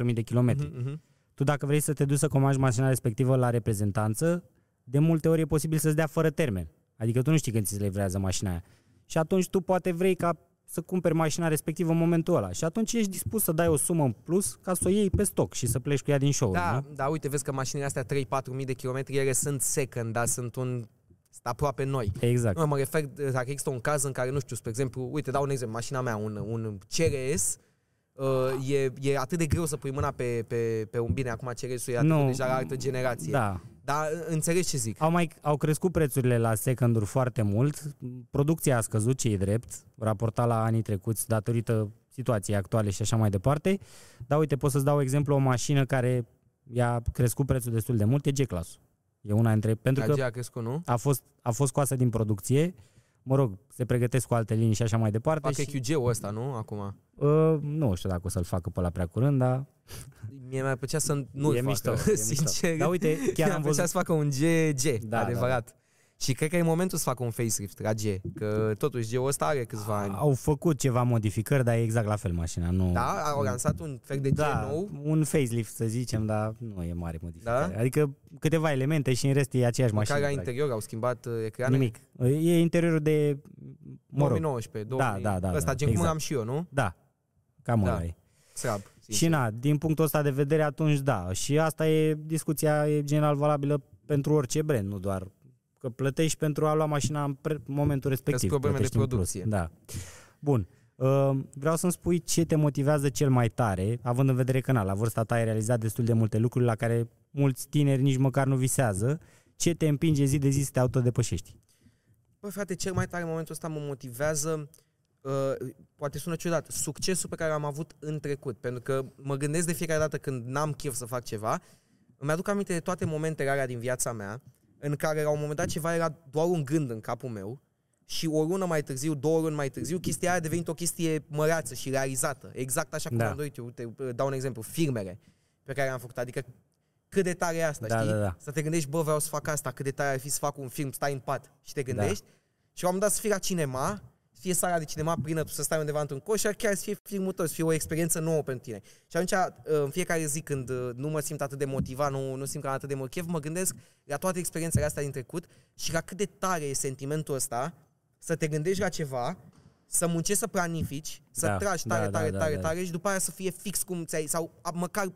A: mii de kilometri.
B: mhm, mhm.
A: Tu dacă vrei să te duci să comanzi mașina respectivă la reprezentanță, de multe ori e posibil să-ți dea fără termen. Adică tu nu știi când ți se livrează mașina aia. Și atunci tu poate vrei ca să cumperi mașina respectivă în momentul ăla. Și atunci ești dispus să dai o sumă în plus ca să o iei pe stoc și să pleci cu ea din show.
B: Da,
A: nu?
B: da, uite, vezi că mașinile astea 3-4 mii de kilometri, ele sunt second, dar sunt un sunt aproape noi.
A: Exact.
B: Nu, mă refer, dacă există un caz în care, nu știu, spre exemplu, uite, dau un exemplu, mașina mea, un, un CRS, uh, e, e atât de greu să pui mâna pe, pe, pe un bine, acum CRS-ul e atât
A: Nu.
B: de deja la altă generație.
A: Da.
B: Dar înțelegi ce zic.
A: Au, mai, au crescut prețurile la second foarte mult, producția a scăzut, ce e drept, raportat la anii trecuți datorită situației actuale și așa mai departe. Dar uite, pot să-ți dau exemplu o mașină care i-a crescut prețul destul de mult, e G-Class. E una dintre... Pentru că
B: Agea a crescut, nu?
A: a fost, a fost scoasă din producție, mă rog, se pregătesc cu alte linii și așa mai departe.
B: Fac
A: și,
B: EQG-ul ăsta, nu? Acum.
A: uh, nu știu dacă o să-l facă pe la prea curând, dar
B: Mie mi-ar plăcea să nu-l
A: e
B: facă,
A: mișto. E
B: sincer.
A: mișto. Dar uite, chiar
B: Mi-ar
A: am
B: plăcea
A: văzut...
B: să facă un GG,
A: Da,
B: adevărat. Și cred că e momentul să facă un facelift la G, că totuși G-ul ăsta are câțiva ani.
A: Au făcut ceva modificări, dar e exact la fel mașina. Nu,
B: Da, au lansat un fel de G
A: da,
B: nou.
A: un facelift să zicem, dar nu e mare modificare.
B: Da?
A: Adică câteva elemente și în rest e aceeași mașină.
B: Măcar la
A: practic.
B: interior au schimbat uh, ecrane.
A: Nimic. E interiorul de, mă rog,
B: 2019, 2000.
A: Da, da, da,
B: Ăsta
A: da,
B: gen cum
A: exact.
B: am și eu, nu?
A: da, cam
B: Da.
A: ăla e.
B: Slab. sincer.
A: Și na, din punctul ăsta de vedere, atunci da. Și asta e, discuția e general valabilă pentru orice brand, nu doar că plătești pentru a lua mașina în pre- momentul respectiv.
B: probleme de
A: plătești în plus.
B: producție.
A: Da. Bun. Uh, Vreau să-mi spui ce te motivează cel mai tare, având în vedere că na, la vârsta ta ai realizat destul de multe lucruri la care mulți tineri nici măcar nu visează. Ce te împinge zi de zi să te autodepășești?
B: Bă, frate, cel mai tare în momentul ăsta mă motivează, uh, poate sună ciudat, succesul pe care l-am avut în trecut. Pentru că mă gândesc de fiecare dată când n-am chef să fac ceva, îmi aduc aminte de toate momentele alea din viața mea, în care la un moment dat ceva era doar un gând în capul meu și o lună mai târziu, două luni mai târziu, chestia aia a devenit o chestie măreață și realizată. Exact așa cum
A: Da.
B: am dorit eu. Uite, dau un exemplu, firmele pe care le-am făcut. Adică cât de tare e asta,
A: Da,
B: știi?
A: da, da.
B: Să te gândești, bă, vreau să fac asta, cât de tare ar fi să fac un film, stai în pat și te gândești. Și am dat să fii la cinema, să fie sala de cinema plină, tu să stai undeva într-un coș și chiar să fie filmul tău, să fie o experiență nouă pentru tine. Și atunci, în fiecare zi când uh, nu mă simt atât de motivat, nu, nu simt că am atât de mult chef, mă gândesc la toate experiențele astea din trecut și la cât de tare e sentimentul ăsta să te gândești la ceva, să muncești să planifici, să
A: Da,
B: tragi
A: da,
B: tare,
A: da,
B: tare,
A: da,
B: tare,
A: da.
B: tare și după aia să fie fix cum ți-ai, sau a, măcar 99%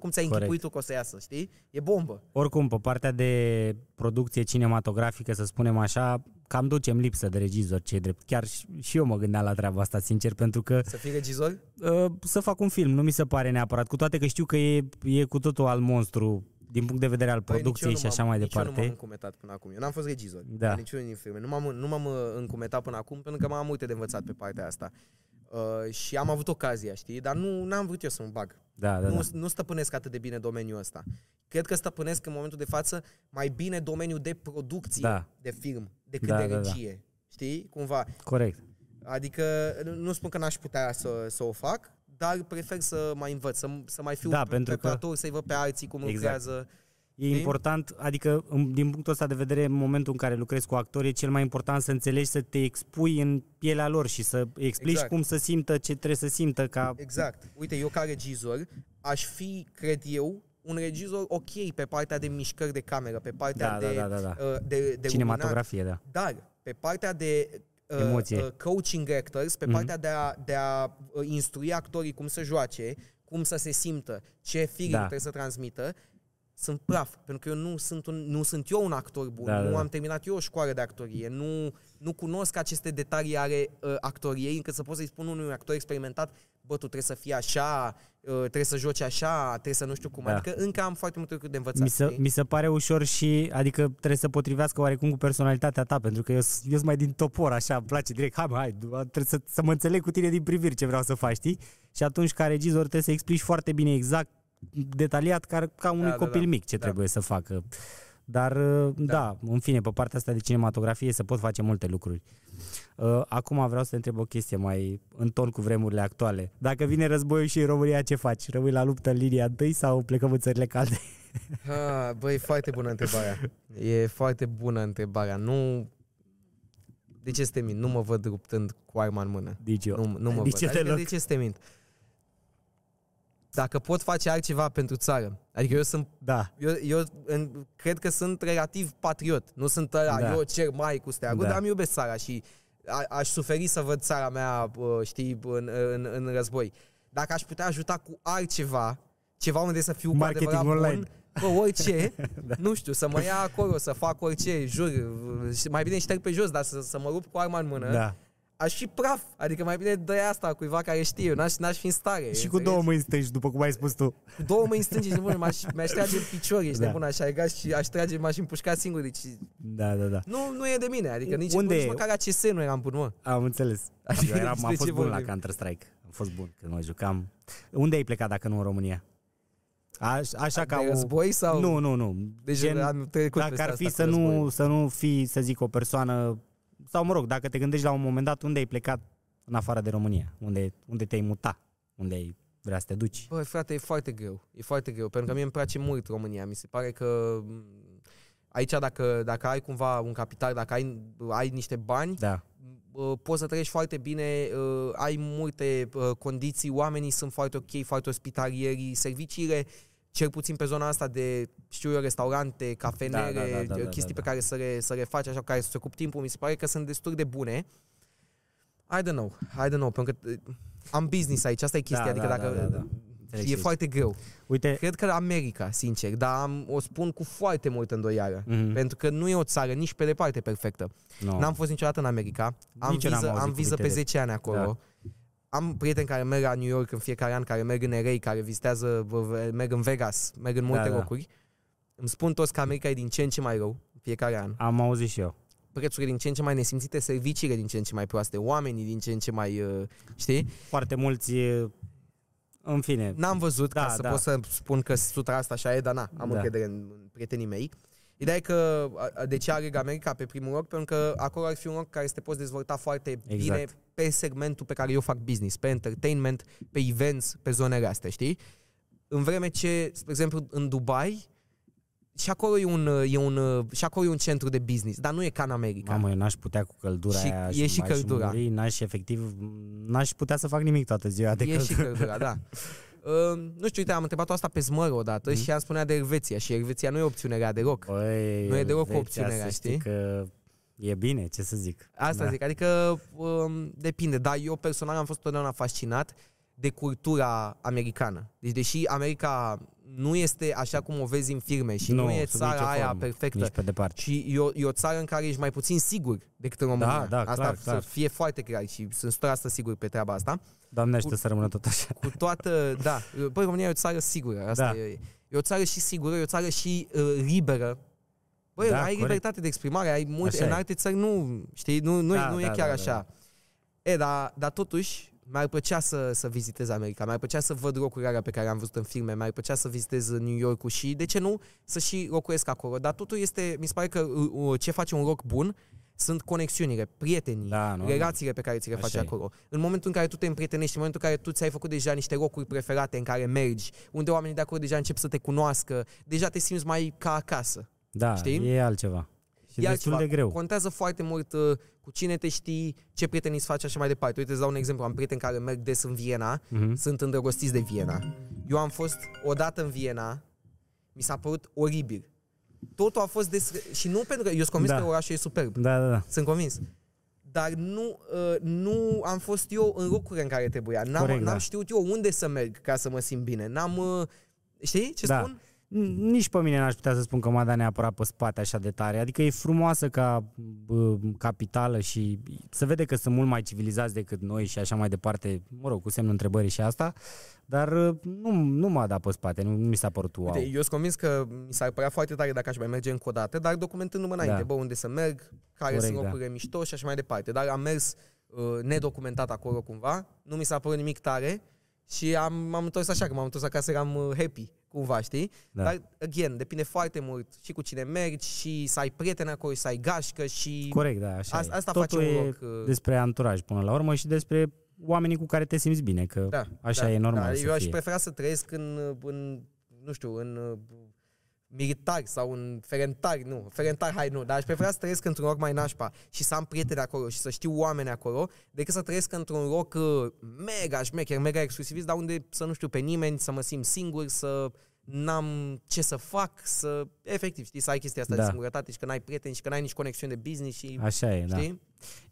B: cum ți-ai
A: Corect.
B: închipuit tu că o să iasă, știi? E bombă.
A: Oricum, pe partea de producție cinematografică, să spunem așa, cam ducem lipsă de regizor, ce drept. Chiar și- și eu mă gândeam la treaba asta, sincer, pentru că
B: Să fii regizor?
A: uh, să fac un film nu mi se pare neapărat, cu toate că știu că e, e cu totul al monstru din punct de vedere al
B: Băi,
A: producției
B: nici eu
A: și
B: nu
A: așa
B: m-am-
A: mai
B: nici Eu nu m-am
A: departe.
B: încumetat până acum. Eu n-am fost regizor.
A: Da.
B: La niciunul din filme. Nu m-am, nu m-am uh, încumetat până acum pentru că m-am multe de învățat pe partea asta. Uh, și am avut ocazia, știi? Dar nu n-am vrut eu să mă bag.
A: Da, da,
B: nu,
A: da.
B: nu stăpânesc atât de bine domeniul ăsta. Cred că stăpânesc în momentul de față mai bine domeniul de producție
A: Da.
B: de film decât
A: Da,
B: de
A: da, da.
B: regie. Știi? Cumva.
A: Corect.
B: Adică nu- nu spun că n-aș putea să, să o fac, dar prefer să mai învăț, să, să mai fiu
A: Da, pentru că-
B: preparator, să-i văd pe alții cum
A: Exact.
B: lucrează.
A: E
B: Știi?
A: important, adică în- din punctul ăsta de vedere, în momentul în care lucrezi cu actori, e cel mai important să înțelegi, să te expui în pielea lor și să explici
B: Exact.
A: cum să simtă, ce trebuie să simtă ca...
B: Exact. Uite, eu ca regizor aș fi, cred eu, un regizor ok pe partea de mișcări de cameră, pe partea
A: Da,
B: de,
A: da, da, da, da.
B: uh, de, de
A: Cinematografie, da.
B: luminat, dar pe partea de uh,
A: Emoție.
B: uh, coaching actors, pe
A: Mhm.
B: partea de a, de a uh, instrui actorii cum să joace, cum să se simtă, ce feeling
A: Da.
B: trebuie să transmită, sunt praf, pentru că eu nu sunt, un, nu sunt eu un actor bun,
A: Da, da,
B: nu
A: da.
B: am terminat eu o școală de actorie, nu, nu cunosc aceste detalii ale uh, actoriei, încât să pot să-i spun unui actor experimentat, bă, tu trebuie să fii așa, uh, trebuie să joci așa, trebuie să nu știu cum,
A: Da.
B: adică încă am foarte multe lucruri de învățat.
A: Mi se,
B: știi?
A: mi se pare ușor și, adică trebuie să potrivească oarecum cu personalitatea ta, pentru că eu, s- eu sunt mai din topor, așa, îmi place direct, hai, mă, hai, du- trebuie să, să mă înțeleg cu tine din priviri ce vreau să faci, știi? Și atunci, ca regizor, trebuie să explici foarte bine, exact, detaliat, ca, ca unui
B: Da, da,
A: copil
B: da.
A: mic ce
B: Da.
A: trebuie să facă. Dar, da. da, în fine, pe partea asta de cinematografie se pot face multe lucruri. Uh, Acum vreau să te întreb o chestie mai în ton cu vremurile actuale. Dacă vine războiul și în România, ce faci? Rămâi la luptă în linia întâi sau plecăm în țările calde?
B: Ah, băi, e foarte bună întrebarea. E foarte bună întrebarea. Nu... De ce să te mint? Nu mă văd luptând cu arma în mână.
A: Nici eu.
B: Nu, nu mă
A: De
B: văd.
A: ce
B: Adică
A: deloc?
B: de ce să te mint? Dacă pot face altceva pentru țară. Adică eu sunt
A: Da.
B: eu, eu în, cred că sunt relativ patriot. Nu sunt ăla,
A: Da.
B: eu cer mai cu steagul,
A: Da.
B: dar îmi iubesc țara și a, aș suferi să văd țara mea, bă, știi, în, în, în război. Dacă aș putea ajuta cu altceva, ceva unde să fiu cu
A: Marketing
B: adevărat
A: online.
B: bun, bă, orice, nu știu, să mă ia acolo, să fac orice, jur, și mai bine șterg pe jos, dar să, să mă rup cu arma în mână,
A: Da.
B: Aș fi praf. Adică mai bine dă asta cuiva care știe, n-aș, n-aș fi în stare.
A: Și cu
B: înțelegi?
A: două mâini stângi, după cum ai spus tu.
B: Cu două mâini stângi, ești nebun, m-aș, mi-aș trage în picior, ești
A: Da.
B: nebun, aș arga și aș trage, m-aș împușca singur, deci
A: Da, da, da.
B: nu, nu e de mine, adică nici,
A: Unde
B: nici
A: e?
B: măcar ACS nu eram bun, mă.
A: Am înțeles.
B: Adică
A: Eu eram,
B: despre
A: am
B: ce
A: fost bun la
B: vorbim?
A: Counter-Strike. Am fost bun când mă jucam. Unde ai plecat dacă nu în România? Aș, așa ca
B: de
A: o...
B: război sau...
A: Nu, nu, nu.
B: Deci
A: Gen,
B: am trecut
A: dacă
B: peste
A: ar fi
B: asta
A: să
B: cu
A: nu,
B: războiul.
A: să nu fii, să zic, o persoană... Sau, mă rog, dacă te gândești la un moment dat, unde ai plecat în afară de România? Unde, unde te-ai muta? Unde ai vrea să te duci?
B: Băi, frate, e foarte greu. E foarte greu, pentru că mie îmi place mult România. Mi se pare că m, aici dacă, dacă ai cumva un capital, dacă ai, ai niște bani,
A: Da.
B: uh, poți să trăiești foarte bine, uh, ai multe uh, condiții, oamenii sunt foarte ok, foarte ospitalieri, serviciile, cel puțin pe zona asta de, știu eu, restaurante, cafenele,
A: Da, da, da, da, da,
B: chestii
A: da,
B: pe care să le, să le faci așa, cu care să se ocup timpul, mi se pare că sunt destul de bune. I don't know, I don't know, pentru că uh, am business aici, asta e chestia,
A: Da,
B: adică
A: da,
B: dacă...
A: da, da, da. Înțeleg
B: E
A: și
B: foarte greu.
A: Uite,
B: Cred că America, sincer, dar am, o spun cu foarte multă îndoială.
A: Mhm.
B: Pentru că nu e o țară nici pe departe perfectă.
A: no.
B: N-am fost niciodată în America. Am
A: Nici eu n-am
B: viză,
A: auzit
B: am viză pe
A: cuvinte de-
B: 10 ani acolo.
A: Da.
B: Am prieteni care merg la New York în fiecare an, care merg în LA, care vizitează, v- v- merg în Vegas, merg în multe
A: Da, da.
B: locuri. Îmi spun toți că America e din ce în ce mai rău în fiecare an.
A: Am auzit și eu.
B: Prețurile din ce în ce mai nesimțite, serviciile din ce în ce mai proaste, oamenii din ce în ce mai, uh, știi?
A: Foarte mulți, e, în fine,
B: N-am văzut
A: Da,
B: ca să
A: da.
B: pot să spun că 100% așa e, dar na, am
A: Da.
B: încredere în, în prietenii mei. Ideea e că a- a- de ce aleg America pe primul loc? Pentru că acolo ar fi un loc care să te poți dezvolta foarte
A: Exact.
B: bine pe segmentul pe care eu fac business, pe entertainment, pe events, pe zonele astea, știi? În vreme ce, spre exemplu, în Dubai, și acolo e un, e un, și acolo e un centru de business, dar nu e ca în America.
A: Mamă, eu n-aș putea cu căldura
B: Și
A: aia
B: e și
A: aș
B: căldura.
A: Muri, n-aș efectiv, n-aș putea să fac nimic toată ziua de
B: e
A: căldură.
B: și căldura, da. Uh, nu știu, uite, am întrebat asta pe Smăr odată
A: Mhm.
B: și ea spunea de Elveția și Elveția nu e opțiune rea deloc.
A: Băi,
B: Nu e deloc o
A: Elveția,
B: opțiune,
A: să
B: știi?
A: că e bine, ce să zic.
B: Asta
A: Da.
B: zic, adică um, depinde, dar eu personal am fost totdeauna fascinat de cultura americană. Deci deși America nu este așa cum o vezi în filme și nu, nu e
A: sub
B: țara
A: nicio
B: aia
A: formă,
B: perfectă,
A: Nici pe departe.
B: și e o, e o țară în care ești mai puțin sigur decât în România.
A: da,
B: asta
A: clar,
B: să
A: clar.
B: fie foarte clar și sunt 100% sigur pe treaba asta.
A: Doamne ajută să rămână tot așa.
B: Cu toată, da, băi, România e o țară sigură, asta
A: Da.
B: e, e o țară și sigură, e o țară și uh, liberă. Băi,
A: Da,
B: ai
A: corect.
B: libertate de exprimare, ai multe,
A: Așa
B: în
A: e.
B: alte țări nu, știi, nu, nu,
A: Da,
B: e, nu
A: da,
B: e chiar
A: da,
B: așa. E, dar, dar totuși, mi-ar plăcea să, să vizitez America, mi-ar plăcea să văd locurile alea pe care am văzut în filme, mi-ar plăcea să vizitez New York-ul și, de ce nu, să și locuiesc acolo. Dar totul este, mi se pare că uh, uh, ce face un loc bun sunt conexiunile, prietenii,
A: Da, nu?
B: relațiile pe care ți le
A: Așa
B: faci
A: e.
B: acolo. În momentul în care tu te împrietenești, în momentul în care tu ți-ai făcut deja niște locuri preferate în care mergi, unde oamenii de acolo deja încep să te cunoască, deja te simți mai ca acasă.
A: Da,
B: Știi?
A: e altceva. Și
B: E
A: destul
B: altceva.
A: de greu.
B: Contează foarte mult uh, cu cine te știi, ce prieteni îți faci așa mai departe. Uite, îți dau un exemplu. Am prieteni care merg des în Viena,
A: Mhm.
B: sunt îndrăgostiți de Viena. Eu am fost odată în Viena, mi s-a părut oribil. Totul a fost des... Și nu pentru că eu sunt convins
A: Da.
B: că orașul e superb.
A: Da, da, da.
B: Sunt convins. Dar nu, uh, nu am fost eu în locurile în care trebuia. N-am,
A: Corect,
B: n-am
A: da.
B: știut eu unde să merg ca să mă simt bine. N-am... Uh, știi ce
A: Da.
B: spun?
A: Nici pe mine n-aș putea să spun că m-a dat neapărat pe spate așa de tare. Adică e frumoasă ca bă, capitală și se vede că sunt mult mai civilizați decât noi și așa mai departe, mă rog, cu semnul întrebării și asta, dar nu, nu m-a dat pe spate, nu, nu mi s-a părut wow.
B: Uite, eu sunt convins că mi s-ar părea foarte tare dacă aș mai merge încă o dată, dar documentându-mă înainte,
A: Da.
B: bă, unde să merg, care
A: Corect,
B: sunt
A: da.
B: locurile mișto și așa mai departe. Dar am mers uh, nedocumentat acolo cumva, nu mi s-a părut nimic tare și am, m-am întors așa, că m-am întors acasă, eram uh, happy, cumva, știi?
A: Da.
B: Dar, again, depinde foarte mult și cu cine mergi și să ai prieteni acolo și să ai gașcă și...
A: Corect, da, așa
B: Asta-
A: e.
B: asta
A: Totul
B: face un
A: e
B: loc, uh,
A: despre anturaj până la urmă și despre oamenii cu care te simți bine, că
B: Da,
A: așa
B: da,
A: e normal
B: da.
A: să
B: Eu aș
A: fie.
B: prefera să trăiesc în, în, nu știu, în uh, militar sau un ferentar, nu, ferentar, hai nu, dar aș prefera să trăiesc într-un loc mai nașpa și să am prieteni acolo și să știu oameni acolo, decât să trăiesc într-un loc uh, mega șmecher, mega exclusivist, dar unde să nu știu pe nimeni, să mă simt singur, să n-am ce să fac, să, efectiv, știi, să ai chestia asta da.
A: Da.
B: de singurătate și că n-ai prieteni și că n-ai nici conexiuni de business și,
A: Așa e, da.
B: știi?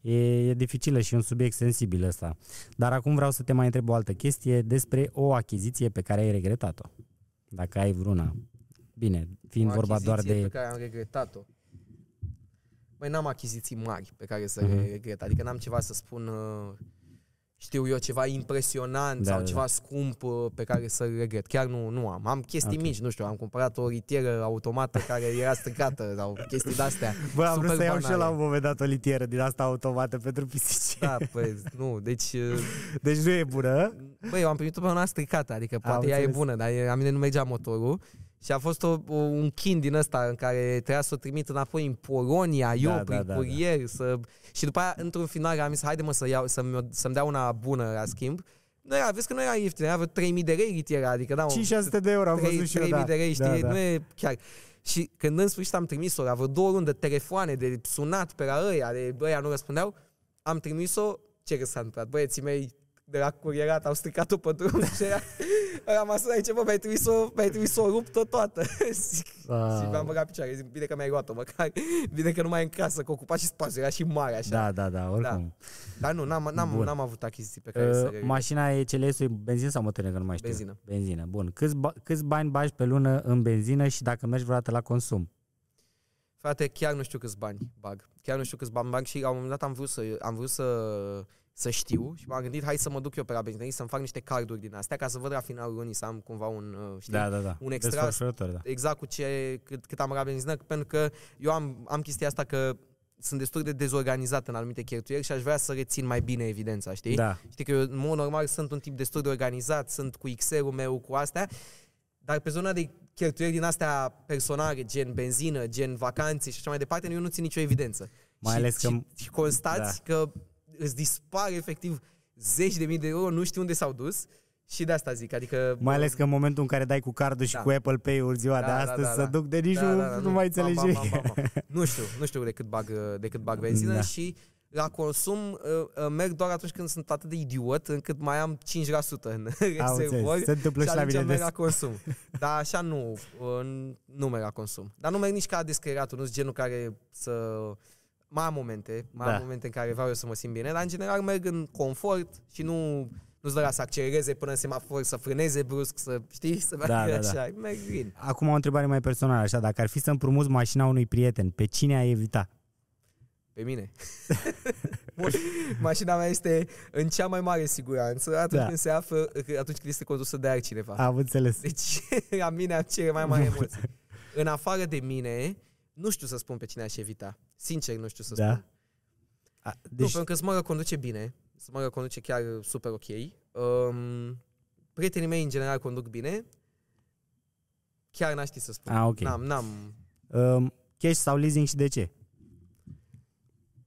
A: E, e dificilă și un subiect sensibil ăsta. Dar acum vreau să te mai întreb o altă chestie despre o achiziție pe care ai regretat-o. Dacă ai vreuna. Bine, fiind
B: O
A: vorba doar
B: achiziție
A: de...
B: pe care am regretat-o. Băi, n-am achiziții mari pe care să
A: Mhm.
B: le regret. Adică n-am ceva să spun, uh, știu eu, ceva impresionant
A: Da,
B: sau
A: da,
B: ceva
A: da.
B: scump uh, pe care să-l regret. Chiar nu, nu am. Am chestii
A: Ok.
B: mici, nu știu, am cumpărat o litieră automată care era stricată sau chestii de-astea.
A: Bă, am vrut
B: super
A: să iau și eu la
B: banale.
A: un moment dat o litieră din asta automată pentru pisici.
B: Da, păi, nu, deci... uh,
A: Deci nu e bună.
B: Băi, eu am primit-o pe una stricată, adică poate ea e
A: înțeles.
B: bună, dar e- la mine nu mergea motorul. Și a fost o, o, un chin din ăsta în care trebuia să o trimit înapoi în Polonia, eu,
A: Da,
B: prin
A: da, da,
B: curier. Să... Și după aia, într-un final, am zis, haide mă să iau, să-mi, să-mi dea una bună la schimb. Nu era, vezi că nu era ieftin, era vreo 3000 de lei litiera, adică da,
A: 500 de euro am văzut și eu,
B: 3000
A: da.
B: de lei, știi,
A: da, da.
B: nu e chiar. Și când în sfârșit am trimis-o, la vreo două luni de telefoane, de sunat pe la ăia, de ăia nu răspundeau, am trimis-o, ce că s-a întâmplat? Băieții mei de la curierat au stricat-o pe drum și era, am asum aici, bă, mi-ai trimis-o, mi-ai trimis-o ruptă toată. Zic,
A: Ah.
B: și mi-am băgat picioare, zic, bine că mi-ai luat-o, măcar, bine că nu mai e în casă, că ocupa și spațiu, era și mare așa.
A: Da, da, da, oricum.
B: Dar nu, n-am, n-am,
A: Bun.
B: n-am avut achiziții pe care să
A: Uh,
B: le...
A: mașina e CLS-ul benzină sau motorină, că nu mai știu.
B: Benzină.
A: Benzină, bun. Câți, ba- câți bani bagi pe lună în benzină și dacă mergi vreodată la consum?
B: Frate, chiar nu știu câți bani bag. Chiar nu știu câți bani bag și la un moment dat am vrut să, am vrut să, să știu și m-am gândit, hai să mă duc eu pe la benzinărie să-mi fac niște carduri din astea ca să văd la finalul lunii să am cumva un, uh, știi,
A: Da, da, da.
B: un extra
A: Desfășurător, da.
B: exact cu ce, cât, cât am la benzină, pentru că eu am, am chestia asta că sunt destul de dezorganizat în anumite cheltuieli și aș vrea să rețin mai bine evidența, știi?
A: Da.
B: Știi că eu, în mod normal, sunt un tip destul de organizat, sunt cu Excel-ul meu, cu astea, dar pe zona de cheltuieli din astea personale, gen benzină, gen vacanțe și așa mai departe, eu nu țin nicio evidență.
A: Mai
B: și,
A: ales că-
B: Și, și constați că îți dispar efectiv zeci de mii de euro, nu știu unde s-au dus și de asta zic, adică...
A: Mai ales că în momentul în care dai cu cardul și
B: Da.
A: cu Apple Pay-uri ziua de astăzi, să duc de nici nu, nu mai înțelegi.
B: Ba, ba, ba, ba, ba. Nu știu, nu știu de cât bag, de cât bag benzină
A: Da.
B: și la consum uh, uh, merg doar atunci când sunt atât de idiot încât mai am 5% în
A: Am
B: rezervori
A: înțeles. Se întâmplă și la
B: atunci
A: mine
B: merg
A: des.
B: la consum. Dar așa nu, uh, nu merg la consum. Dar nu merg nici ca descreatul, nu sunt genul care să... Mai am momente, mai
A: Da.
B: am momente în care vreau eu să mă simt bine, dar în general merg în confort și nu nu-ți dă la să accelereze până în semafor, să frâneze brusc, să știi, să meargă
A: Da, da, da.
B: așa. Merg bine.
A: Acum o întrebare mai personală, așa, dacă ar fi să împrumuți mașina unui prieten, pe cine ai evita?
B: Pe mine. Bun. Mașina mea este în cea mai mare siguranță atunci
A: Da.
B: când se află, atunci când este condusă de altcineva.
A: Am înțeles.
B: Deci, la mine am cele mai mari emoții. În afară de mine, nu știu să spun pe cine aș evita. Sincer, nu știu să
A: Da?
B: spun.
A: A,
B: Deci... Nu,
A: deci,
B: pentru că Smără conduce bine. Smără conduce chiar super ok. Um, prietenii mei, în general, conduc bine. Chiar n-aș ști să spun.
A: A, ok.
B: N-am, n-am...
A: um, cash sau leasing și de ce?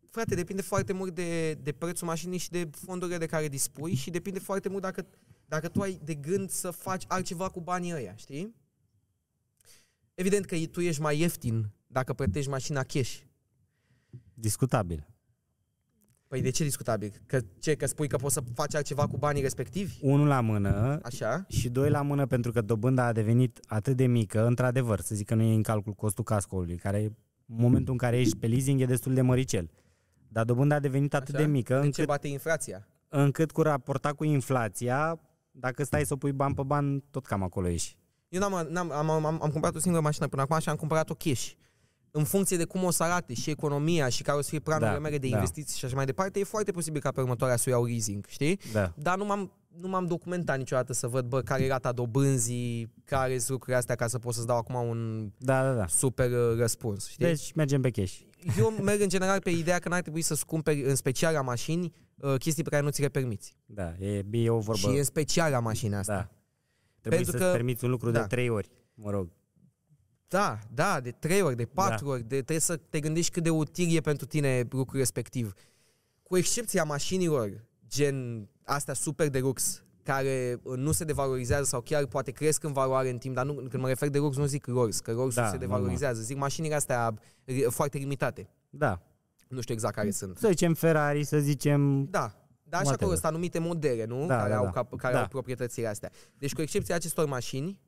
B: Frate, depinde foarte mult de, de prețul mașinii și de fondurile de care dispui și depinde foarte mult dacă, dacă tu ai de gând să faci altceva cu banii ăia, știi? Evident că tu ești mai ieftin dacă plătești mașina cash.
A: Discutabil.
B: Păi de ce discutabil? Că ce, că spui că poți să faci altceva cu banii respectivi?
A: Unul la mână
B: Așa?
A: și doi la mână pentru că dobânda a devenit atât de mică, într-adevăr, să zic că nu e în calcul costul cascoului, care în momentul în care ești pe leasing e destul de măricel. Dar dobânda a devenit atât
B: Așa?
A: de mică
B: De ce
A: încât,
B: bate inflația?
A: încât cu raportat cu inflația, dacă stai să o pui ban pe ban, tot cam acolo ești.
B: Eu n-am, n-am, am, am, am cumpărat o singură mașină până acum și am cumpărat-o cash. În funcție de cum o să arate și economia și care o să fie planurile
A: Da,
B: mele de
A: da.
B: investiții și așa mai departe, e foarte posibil ca pe următoarea să o iau leasing, știi?
A: Da.
B: Dar nu m-am, nu m-am documentat niciodată să văd, bă, care e rata dobânzii, care sunt lucrurile astea ca să pot să-ți dau acum un
A: Da, da, da.
B: super uh, răspuns, știi?
A: Deci mergem pe cash.
B: Eu merg în general pe ideea că n-ar trebui să-ți cumperi în special la mașini uh, chestii pe care nu ți le permiți.
A: Da, e, e o vorbă.
B: Și în special la mașina asta.
A: Da. Trebuie
B: Pentru
A: să-ți
B: că-
A: permiți un lucru de
B: da.
A: trei ori, mă rog.
B: Da, da, de trei ori, de patru
A: Da.
B: ori, de, trebuie să te gândești cât de util e pentru tine lucrul respectiv. Cu excepția mașinilor, gen astea super de lux, care uh, nu se devalorizează sau chiar poate cresc în valoare în timp, dar nu, când mă refer de Rolls, nu zic Rolls, că Rolls
A: Da,
B: se devalorizează, zic mașinile astea uh, foarte limitate.
A: Da.
B: Nu știu exact care sunt.
A: Să zicem Ferrari, să zicem...
B: Da, dar așa
A: Whatever.
B: acolo sunt anumite modele, nu?
A: Da,
B: care
A: da,
B: au,
A: da.
B: cap, care
A: Da.
B: au proprietățile astea. Deci cu excepția acestor mașini,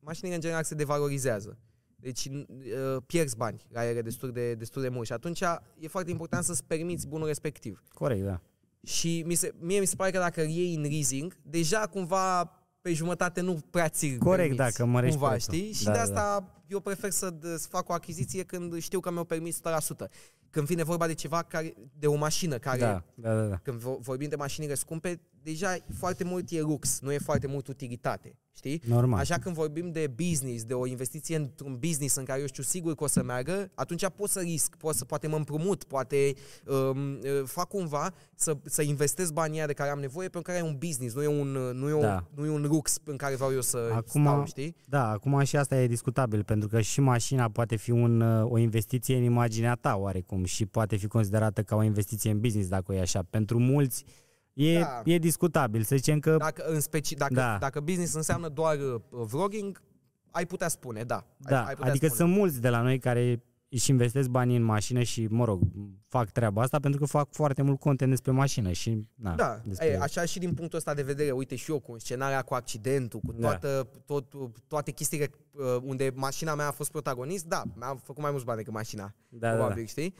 B: mașinile în general se devalorizează. Deci uh, pierzi bani la ele destul de, destul de mult și atunci e foarte important să-ți permiți bunul respectiv.
A: Corect, da.
B: Și mi se, mie mi se pare că dacă îl iei în leasing, deja cumva pe jumătate nu prea ți
A: Corect, dacă mărești
B: cumva,
A: prețul.
B: știi? Și
A: Da,
B: de
A: da,
B: asta eu prefer să, să fac o achiziție când știu că mi-au permis 100%. Când vine vorba de ceva care, de o mașină care
A: Da, da, da. da.
B: când vo- vorbim de mașinile scumpe, deja foarte mult e lux, nu e foarte mult utilitate, știi?
A: Normal.
B: Așa când vorbim de business, de o investiție într-un business în care eu știu sigur că o să meargă, atunci pot să risc, pot să poate mă împrumut, poate um, uh, fac cumva să, să investesc banii aia de care am nevoie pentru care e un business, nu e un, uh, nu e,
A: Da.
B: o, nu e un lux în care vreau eu să
A: Acum,
B: stau, știi?
A: Da, acum și asta e discutabil, pentru că și mașina poate fi un, uh, o investiție în imaginea ta, oarecum, și poate fi considerată ca o investiție în business, dacă o e așa. Pentru mulți e,
B: Da.
A: e discutabil. Să zicem că
B: Dacă, în speci, dacă,
A: Da.
B: dacă business înseamnă doar uh, vlogging, ai putea spune, da.
A: Da,
B: ai, ai putea
A: adică
B: spune.
A: sunt mulți de la noi care își investesc banii în mașină și, mă rog, fac treaba asta pentru că fac foarte mult content despre mașină și, na,
B: Da,
A: despre...
B: e, așa și din punctul ăsta de vedere, uite și eu cu scenarea cu accidentul, cu
A: Da.
B: toată, tot, toate chestiile uh, unde mașina mea a fost protagonist, da, mi-a făcut mai mulți bani decât mașina,
A: da, da,
B: probabil,
A: da.
B: știi?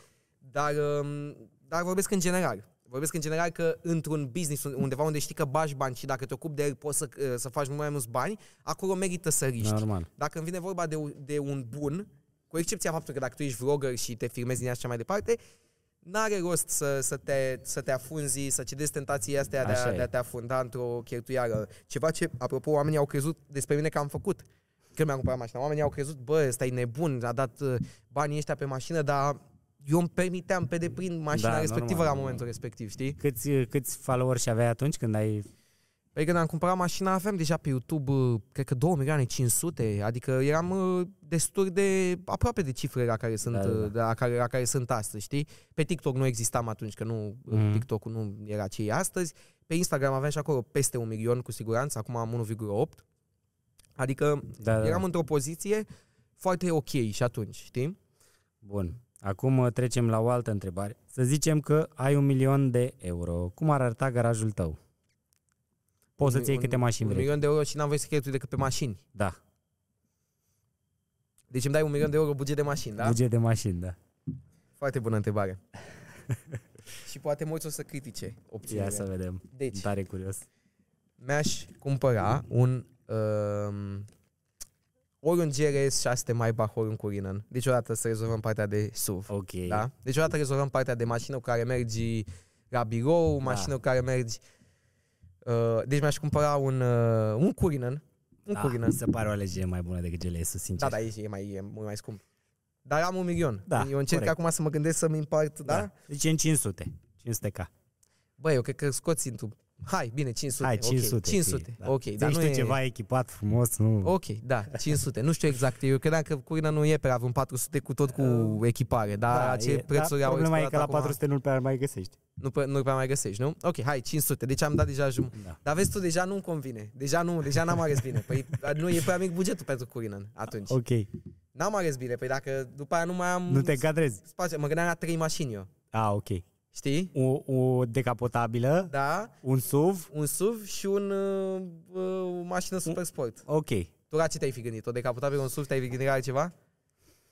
B: Dar, um, dar vorbesc în general. Vorbesc în general că într-un business undeva unde știi că bași bani și dacă te ocupi de el poți să, uh, să faci mult mai mulți bani, acolo merită să riști.
A: Normal.
B: Dacă îmi vine vorba de, u- de un bun, cu excepția faptului că dacă tu ești vlogger și te filmezi din așa mai departe, n-are rost să, să, te, să te afunzi, să cedezi tentației astea de
A: Așa
B: a,
A: e.
B: de a te afunda într-o cheltuială. Ceva ce, apropo, oamenii au crezut despre mine că am făcut. Când mi-am cumpărat mașina, oamenii au crezut, bă, ăsta e nebun, a dat uh, banii ăștia pe mașină, dar eu îmi permiteam pe deplin mașina
A: Da,
B: respectivă
A: normal,
B: la
A: normal.
B: momentul respectiv, știi?
A: Câți, câți followers aveai atunci când ai...
B: Păi când am cumpărat mașina aveam deja pe YouTube, uh, cred că 2 milioane 500, adică eram uh, destul de aproape de cifrele la care sunt,
A: Da, da, da.
B: uh, la care, la care sunt astăzi, știi? Pe TikTok nu existam atunci, că nu,
A: Mhm.
B: mm. TikTok nu era ce e astăzi. Pe Instagram aveam și acolo peste un milion cu siguranță, acum am 1,8. Adică
A: Da, da,
B: eram
A: da.
B: într-o poziție foarte ok și atunci, știi?
A: Bun. Acum uh, trecem la o altă întrebare. Să zicem că ai un milion de euro. Cum ar arăta garajul tău? Poți să-ți iei
B: Un-
A: câte mașini
B: Un
A: vrei.
B: milion de euro și n-am voie să cheltui decât pe mașini.
A: Da,
B: Deci îmi dai un milion de euro buget de mașini, da?
A: buget de mașini, da.
B: Foarte bună întrebare. și poate mulți o să critique
A: Ia
B: opțiunile.
A: să vedem.
B: Deci,
A: Tare curios.
B: mi-aș cumpăra un um, ori un GRS 600 Maybach, ori un Cullinan. Deci odată să rezolvăm partea de SUV.
A: Ok.
B: Da? Deci odată rezolvăm partea de mașină cu care mergi la birou,
A: Da.
B: mașină cu care mergi... Uh, deci mi-aș cumpăra un, uh, un Cullinan. Un
A: Da,
B: Cullinan.
A: mi se pare o alegere mai bună decât GLS, sincer.
B: Da, da, e, e, mai, e mult mai scump. Dar am un milion.
A: Da,
B: Eu încerc
A: corect.
B: acum să mă gândesc să-mi împart, da?
A: da. Deci în 500. 500k.
B: Băi, eu cred că scoți într Hai, bine, 500.
A: Hai,
B: ok,
A: 500.
B: 500.
A: fie, da.
B: Ok,
A: Zici
B: dar nu
A: tu
B: e...
A: ceva echipat frumos, nu...
B: Ok, da, 500. Nu știu exact. Eu credeam că Curina nu e pe la vreun 400 cu tot cu echipare, dar ce
A: e,
B: prețuri
A: da,
B: au
A: problema e că
B: explodat
A: la
B: acum,
A: 400 nu prea mai găsești.
B: Nu, pe- nu prea mai găsești, nu? Ok, hai, 500. Deci am dat deja jumătate.
A: Da.
B: Dar vezi tu, deja nu-mi convine. Deja nu, deja n-am ales bine. Păi nu e prea mic bugetul pentru Curinan atunci.
A: Ok.
B: N-am ales bine, păi dacă după aia nu mai am
A: Nu te încadrezi.
B: spațiu. Mă gândeam la trei mașini eu.
A: Ah, ok.
B: Știi?
A: O, o decapotabilă,
B: Da,
A: un SUV,
B: un SUV și un, uh, uh, o mașină super sport.
A: ok.
B: Tu la ce te-ai fi gândit? O decapotabilă, un SUV, te-ai fi gândit la altceva?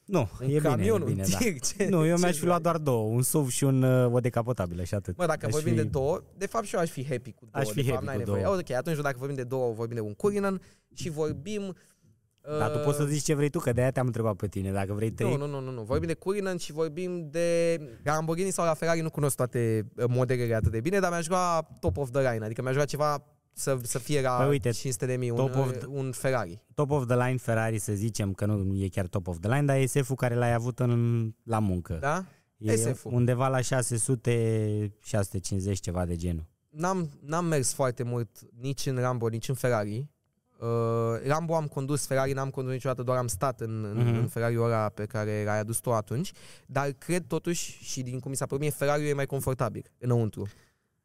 A: Nu,
B: Un
A: e
B: camion,
A: bine, e bine,
B: un
A: da.
B: tir, ce-
A: Nu, eu
B: ce
A: mi-aș fi
B: vrei?
A: luat doar două, un SUV și un, uh, o decapotabilă și atât.
B: Mă, dacă
A: Aș
B: vorbim
A: fi-
B: de două, de fapt și eu aș fi happy cu două.
A: Aș fi
B: de fapt,
A: happy
B: n-ai
A: cu
B: nevoie.
A: două.
B: Ok, atunci dacă vorbim de două, vorbim de un Cullinan și vorbim...
A: Dar tu
B: uh,
A: poți să zici ce vrei tu, că de-aia te-am întrebat pe tine. Dacă vrei trei,
B: Nu, nu, nu, nu, nu. Vorbim de Cullinan și vorbim de la Lamborghini sau la Ferrari, nu cunosc toate uh, modelele atât de bine, dar mi-aș lua top of the line, adică mi-aș lua ceva să, să fie la
A: Păi uite,
B: 500 de mii, un,
A: top of
B: uh,
A: the-
B: un Ferrari.
A: top of the line Ferrari, să zicem că nu e chiar top of the line, dar e SF-ul care l-ai avut în, la muncă.
B: Da?
A: E
B: SF-ul.
A: undeva la 600, 650, ceva de genul.
B: N-am, n-am mers foarte mult nici în Rambo, nici în Ferrari. Uh, Rambo am condus, Ferrari n-am condus niciodată, doar am stat în, în,
A: Mhm.
B: în Ferrari-ul ăla pe care l-ai adus tu atunci, dar cred totuși, și din cum mi s-a părut mie, Ferrari e mai confortabil înăuntru.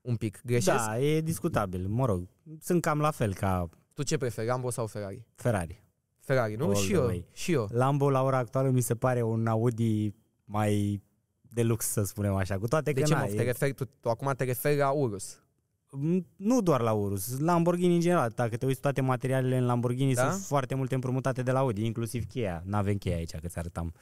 B: un pic. Greșesc?
A: Da, e discutabil, mă rog. Sunt cam la fel ca
B: Tu ce preferi, Lambo sau Ferrari?
A: Ferrari.
B: Ferrari, nu?
A: All
B: și
A: the
B: eu,
A: way.
B: și eu.
A: Lambo la ora actuală mi se pare un Audi mai de lux, să spunem așa, cu toate
B: De
A: că
B: ce
A: na,
B: mă, te
A: e,
B: referi, tu, tu acum te referi la Urus.
A: M- nu doar la Urus, Lamborghini în general. Dacă te uiți toate materialele în Lamborghini
B: Da?
A: sunt foarte multe împrumutate de la Audi, inclusiv cheia. N-avem cheia aici, că ți arătam.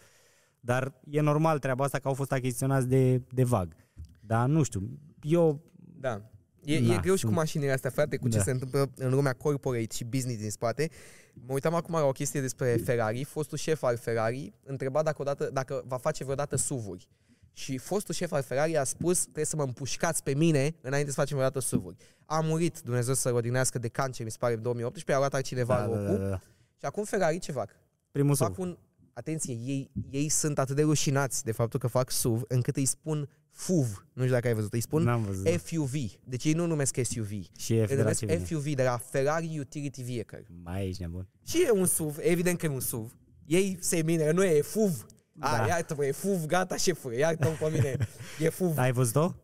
A: Dar e normal treaba asta că au fost achiziționați de, de VAG. Dar nu știu, eu
B: Da. E,
A: Na,
B: e greu și cu
A: sunt-
B: mașinile astea, frate, cu ce
A: Da.
B: se întâmplă în lumea corporate și business din spate. Mă uitam acum la o chestie despre Ferrari. Fostul șef al Ferrari întreba dacă, odată, dacă va face vreodată SUV-uri. Și fostul șef al Ferrari a spus trebuie să mă împușcați pe mine înainte să facem vreodată SUV-uri. A murit, Dumnezeu să-l odihnească de cancer, mi se pare, în 2018, a luat altcineva
A: da, da,
B: locul.
A: da, da.
B: Și acum Ferrari ce fac?
A: primul
B: fac
A: SUV.
B: un... Atenție, ei, ei sunt atât de rușinați de faptul că fac SUV, încât îi spun FUV. Nu știu dacă ai văzut, îi spun
A: N-am văzut.
B: FUV. Deci ei nu numesc SUV.
A: și F
B: Îi
A: de la
B: numesc
A: ce vine?
B: FUV de la Ferrari Utility Vehicle.
A: Mai ești nebun.
B: Și e un SUV, evident că e un SUV. Ei se mine, nu e, e FUV. A,
A: Da.
B: iartă-mă, e FUV, gata șefule, iartă-mă pe mine, e FUV.
A: Ai văzut-o?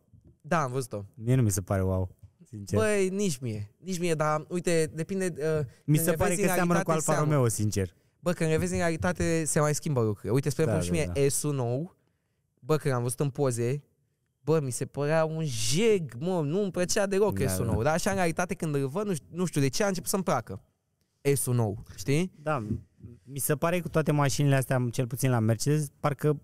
B: Da, am văzut-o.
A: Mie nu mi se pare wow, sincer.
B: Băi, nici mie, nici mie, dar uite, depinde... Uh,
A: mi
B: când
A: se
B: le
A: pare
B: vezi
A: că
B: în
A: seamănă cu
B: realitate,
A: Alfa
B: seamănă.
A: Romeo, sincer.
B: Bă, când le vezi în realitate, se mai schimbă lucrurile. Uite, spre
A: Da,
B: exemplu, și
A: da,
B: mie S-ul nou, bă, când am văzut în poze, bă, mi se părea un jeg, mă, nu îmi plăcea deloc
A: Da,
B: S-ul
A: da.
B: nou. Dar așa, în realitate, când îl văd, nu știu, nu știu de ce, a început să-mi placă. S-ul nou, știi?
A: Da, mi se pare că toate mașinile astea, cel puțin la Mercedes, parcă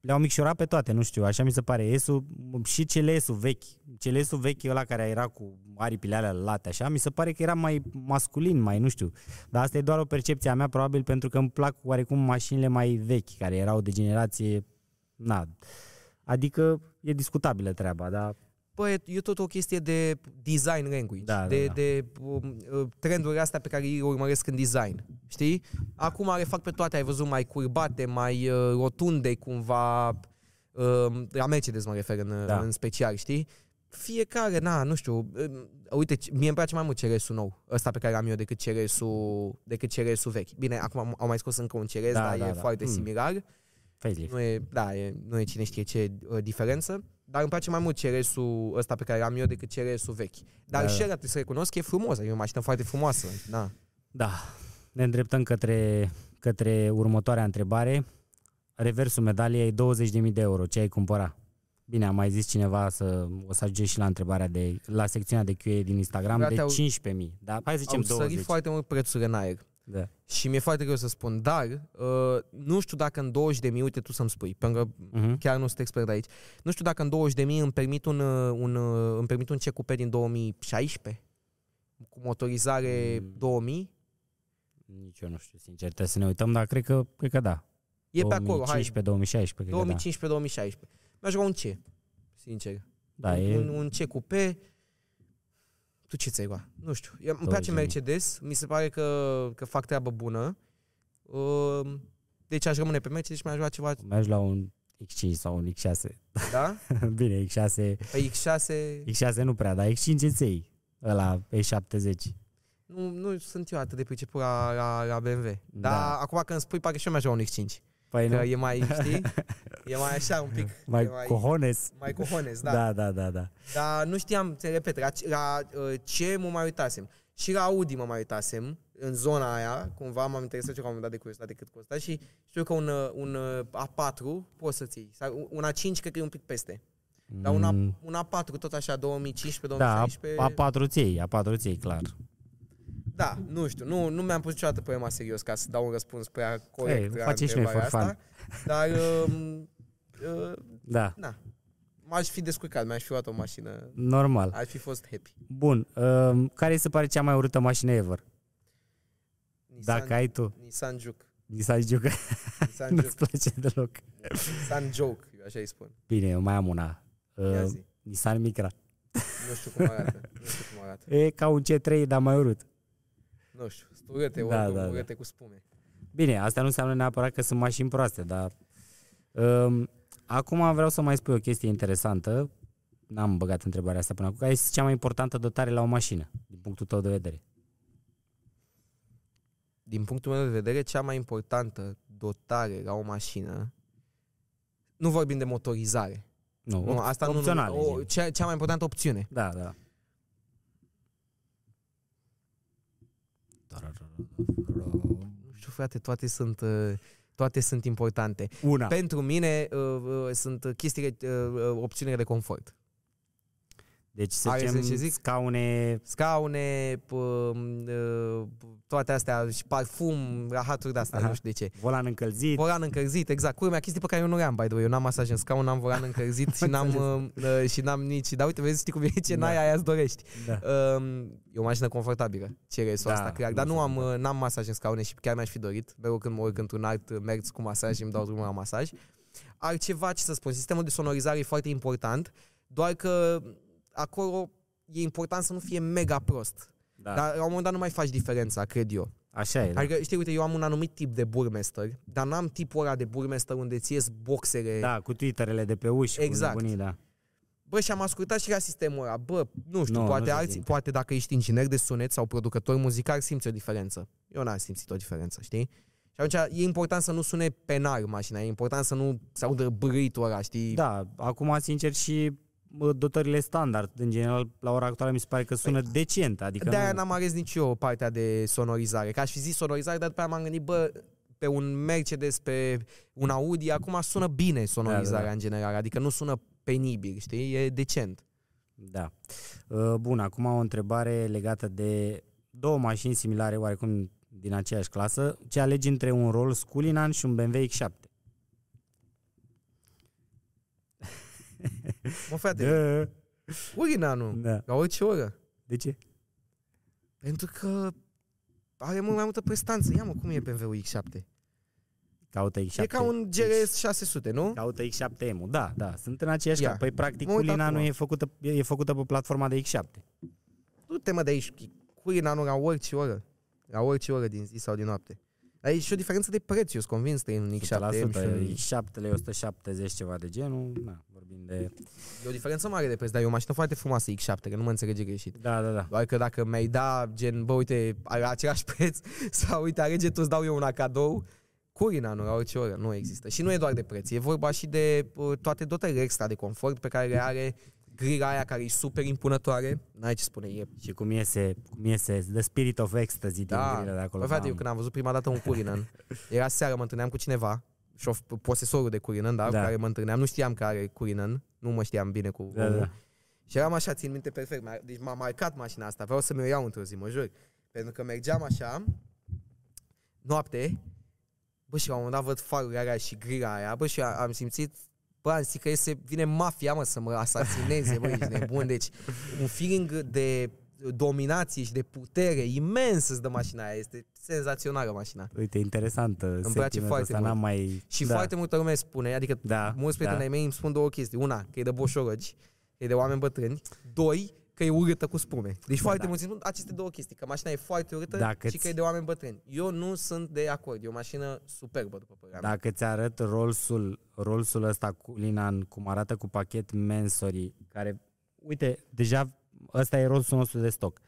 A: le-au micșorat pe toate, nu știu, așa mi se pare. S-ul, și CLS-ul vechi, CLS-ul vechi ăla care era cu aripile alea late, așa, mi se pare că era mai masculin, mai nu știu. Dar asta e doar o percepție a mea, probabil pentru că îmi plac oarecum mașinile mai vechi, care erau de generație, na, adică e discutabilă treaba, dar
B: Bă, e, e tot o chestie de design language,
A: Da, da,
B: de,
A: da.
B: de um, uh, trendurile astea pe care îi urmăresc în design, știi? Acum le fac pe toate, ai văzut, mai curbate, mai uh, rotunde, cumva, uh, la Mercedes mă refer în,
A: Da.
B: în special, știi? Fiecare, na, nu știu, uh, uite, mie îmi place mai mult CRS-ul nou, ăsta pe care am eu, decât CRS-ul, decât CRS-ul vechi. Bine, acum am- au mai scos încă un CRS,
A: Da,
B: dar
A: da,
B: e
A: da.
B: foarte
A: Hmm.
B: similar.
A: facelift.
B: Nu e, da, e, nu e cine știe ce uh, diferență, dar îmi place mai mult CRS-ul ăsta pe care am eu decât CRS-ul vechi. Dar
A: Da,
B: și
A: da.
B: ăla trebuie să recunosc că e frumos, e o mașină foarte frumoasă. Da.
A: Da, ne îndreptăm către, către următoarea întrebare. Reversul medaliei 20.000 de euro. Ce ai cumpăra? Bine, a mai zis cineva să o să ajunge și la întrebarea de la secțiunea de QA din Instagram
B: Frate,
A: de
B: au-
A: 15.000. Da, hai să zicem
B: Au sărit
A: 20.
B: foarte mult prețurile în aer.
A: Da.
B: Și mi-e foarte greu să spun, dar uh, nu știu dacă în 20 de mii, uite tu să-mi spui, pentru că
A: Uh-huh.
B: chiar nu sunt expert aici, nu știu dacă în 20 de mii îmi permit un, uh, un, uh, îmi permit un CQP din 2016 cu motorizare
A: Mm.
B: 2000.
A: Nici eu nu știu, sincer, trebuie să ne uităm, dar cred că, cred că da.
B: E pe acolo, hai,
A: 2015-2016, cred că da.
B: 2015-2016. Mi-aș lua un C, sincer.
A: Da,
B: un,
A: e...
B: un, un C cu P. Tu ce ți-ai luat? Nu știu. Eu, îmi place
A: 20.000.
B: Mercedes. Mi se pare că, că fac treabă bună. Uh, deci aș rămâne pe Mercedes și mi-aș lua ceva,
A: Mergi la un X5 sau un X6.
B: da?
A: Bine, X6,
B: Pe X6
A: X6 nu prea, dar X5 îți iei. Ăla E70.
B: nu, nu sunt eu atât de priceput la, la, la BMW. Dar
A: Da.
B: acum când spui, parcă și eu mi-aș lua un X5.
A: Păi
B: Că
A: nu?
B: e mai, știi? E mai așa un pic.
A: Mai
B: e mai,
A: cojones.
B: mai cojones, da.
A: Da, da, da, da.
B: Dar nu știam, te repet, la, la uh, ce mă mai uitasem. Și la Audi mă mai uitasem, în zona aia, cumva m-am interesat și la un moment dat de curiozitate cât costă și știu că un, uh, un uh, A4 poți să-ți iei. Sau un A5 cred că e un pic peste. Dar un, A,
A: Mm,
B: un A4 tot așa, 2015-2016,
A: Da, A4 ți iei, A4 ți iei, clar.
B: Da, nu știu, nu, nu mi-am pus niciodată problema serios ca să dau un răspuns prea corect
A: Ei,
B: la
A: facem și noi
B: întrebarea
A: for fun.
B: asta. Dar, uh, uh,
A: Da,
B: na, m-aș fi descurcat, mi-aș fi luat o mașină,
A: normal.
B: aș fi fost happy.
A: Bun, um, care îți se pare cea mai urâtă mașină ever?
B: Nissan,
A: Dacă ai tu.
B: Nissan Juke.
A: Nissan Juke,
B: Nissan
A: nu-ți
B: Juke.
A: place deloc.
B: Nissan Joke, eu așa îi spun.
A: Bine, eu mai am una.
B: Ia
A: Uh,
B: zi.
A: Nissan Micra.
B: Nu știu cum arată. Nu știu cum arată.
A: E ca un C3, dar mai urât.
B: Nu știu. Sunt urâte,
A: Da,
B: oricum,
A: da, da.
B: urâte cu spume.
A: Bine, asta nu înseamnă neapărat că sunt mașini proaste, dar... Um, acum vreau să mai spui o chestie interesantă. N-am băgat întrebarea asta până acum. Care este cea mai importantă dotare la o mașină, din punctul tău de vedere?
B: Din punctul meu de vedere, cea mai importantă dotare la o mașină, nu vorbim de motorizare,
A: Nu,
B: Nu, asta nu,
A: opționale.
B: nu, o,
A: zi.
B: cea, cea mai importantă opțiune.
A: Da, da.
B: Nu știu, frate, toate sunt, uh, toate sunt importante.
A: Una.
B: Pentru mine uh, uh, sunt chestiile, uh, uh, opțiunile de confort.
A: Deci să
B: Hai să
A: zicem
B: ce zic?
A: scaune...
B: Scaune, p- uh, toate astea, și parfum, rahaturi de astea,
A: Aha.
B: nu știu de ce.
A: Volan încălzit.
B: Volan încălzit, exact. Culmea, chestii pe care eu nu le-am, by the way. Eu n-am masaj în scaun, n-am volan încălzit și n-am, uh, uh, și n-am nici... Dar uite, vezi, știi cum e, ce
A: Da.
B: n-ai, aia îți dorești.
A: Da.
B: Um, e o mașină confortabilă, ceresul
A: Da,
B: asta, clar. Dar
A: nu
B: nu
A: se
B: am, uh, n-am masaj în scaune și chiar mi-aș fi dorit. Mereu când mă urc într-un alt uh, mers cu masaj și îmi dau drumul la masaj. Altceva, ce să spun, sistemul de sonorizare e foarte important, doar că acolo e important să nu fie mega prost.
A: Da.
B: Dar la un moment dat nu mai faci diferența, cred eu.
A: Așa e. Da.
B: Adică, știi, uite, eu am un anumit tip de burmester, dar n-am tipul ăla de burmester unde ți ies boxere.
A: da, cu twitterele de pe uși.
B: Exact.
A: Cu nebunii, da.
B: Bă, și am ascultat și la sistemul ăla. Bă, nu știu,
A: Nu,
B: poate
A: nu se
B: alții,
A: simte.
B: poate dacă ești inginer de sunet sau producător muzical, simți o diferență. Eu n-am simțit o diferență, știi? Și atunci e important să nu sune penar mașina, e important să nu se audă bârâitul ăla, știi?
A: Da, acum, sincer, și bă, dotările standard, în general, la ora actuală mi se pare că sună decent. Adică
B: De-aia
A: nu...
B: n-am ales nici eu partea de sonorizare. Că aș fi zis sonorizare, dar după aia m-am gândit, bă, pe un Mercedes, pe un Audi, acum sună bine sonorizarea
A: Da, da, da.
B: în general, adică nu sună penibil, știi? E decent.
A: Da. Uh, Bun, acum o întrebare legată de două mașini similare, oarecum din aceeași clasă. Ce alegi între un Rolls Cullinan și un BMW X7?
B: Mă, frate,
A: Da.
B: urina, nu?
A: da.
B: La orice oră.
A: De ce?
B: Pentru că are mult mai multă prestanță. Ia mă, cum e BMW X7?
A: Caută X7.
B: E ca un GRS 600, nu?
A: Caută X7M. Da, da, sunt în aceeași
B: Ia.
A: cap. Păi, practic,
B: Mă uit
A: Cullinanul
B: acum.
A: e făcută, e făcută pe platforma de X7.
B: Du-te mă de aici, Curinanul la orice oră. La orice oră din zi sau din noapte. Dar e și o diferență de preț, eu sunt convins că e un X7M și
A: 100%.
B: un...
A: X7 170 ceva de genul. Na, vorbim de...
B: E o diferență mare de preț, dar e o mașină foarte frumoasă X7, că nu mă înțelege greșit.
A: Da, da, da.
B: Doar că dacă mi-ai da, gen, bă, uite, are același preț, sau uite, alege tu, îți dau eu una cadou, Curinanul la orice oră nu există. Și nu e doar de preț, e vorba și de uh, toate dotările extra de confort pe care le are, grila aia care e super impunătoare, n-ai ce spune, e
A: Și cum iese, cum iese The Spirit of Ecstasy din
B: Da,
A: grilele de acolo.
B: Bă, frate, eu
A: Mamă.
B: când am văzut prima dată un Curinan, era seară, mă întâlneam cu cineva, șof, posesorul de Curinan, da,
A: Da.
B: da, cu care mă întâlneam, nu știam că are Curinan, nu mă știam bine cu
A: Da,
B: omul.
A: da.
B: Și eram așa, țin minte perfect, m-a- deci m-a marcat mașina asta, vreau să mi-o iau într-o zi, mă jur. Pentru că mergeam așa, noapte, bă, și la un moment dat văd farurile alea și grila aia, bă, și am simțit, bă, am zis că iese, vine mafia, mă, să mă asasineze, bă, ești nebun, deci un feeling de dominație și de putere imens îți dă mașina aia, este senzațională mașina.
A: Uite, interesant. Îmi
B: place foarte
A: ăsta,
B: mult.
A: N-am mai...
B: Și
A: da.
B: foarte multă lume spune, adică
A: Da,
B: mulți prieteni
A: da.
B: ai mei îmi spun două chestii. Una, că e de boșorăgi, că e de oameni bătrâni. Doi, că e urâtă cu spume. Deci foarte
A: da.
B: mulți îmi spun aceste două chestii, că mașina e foarte urâtă
A: Dacă
B: și că e de oameni bătrâni. Eu nu sunt de acord, e o mașină superbă, după părerea mea.
A: Dacă ți arăt Rolls-ul, Rolls-ul ăsta cu Linan, cum arată cu pachet Mansory, care, uite, deja ăsta e Rolls-ul nostru de stoc.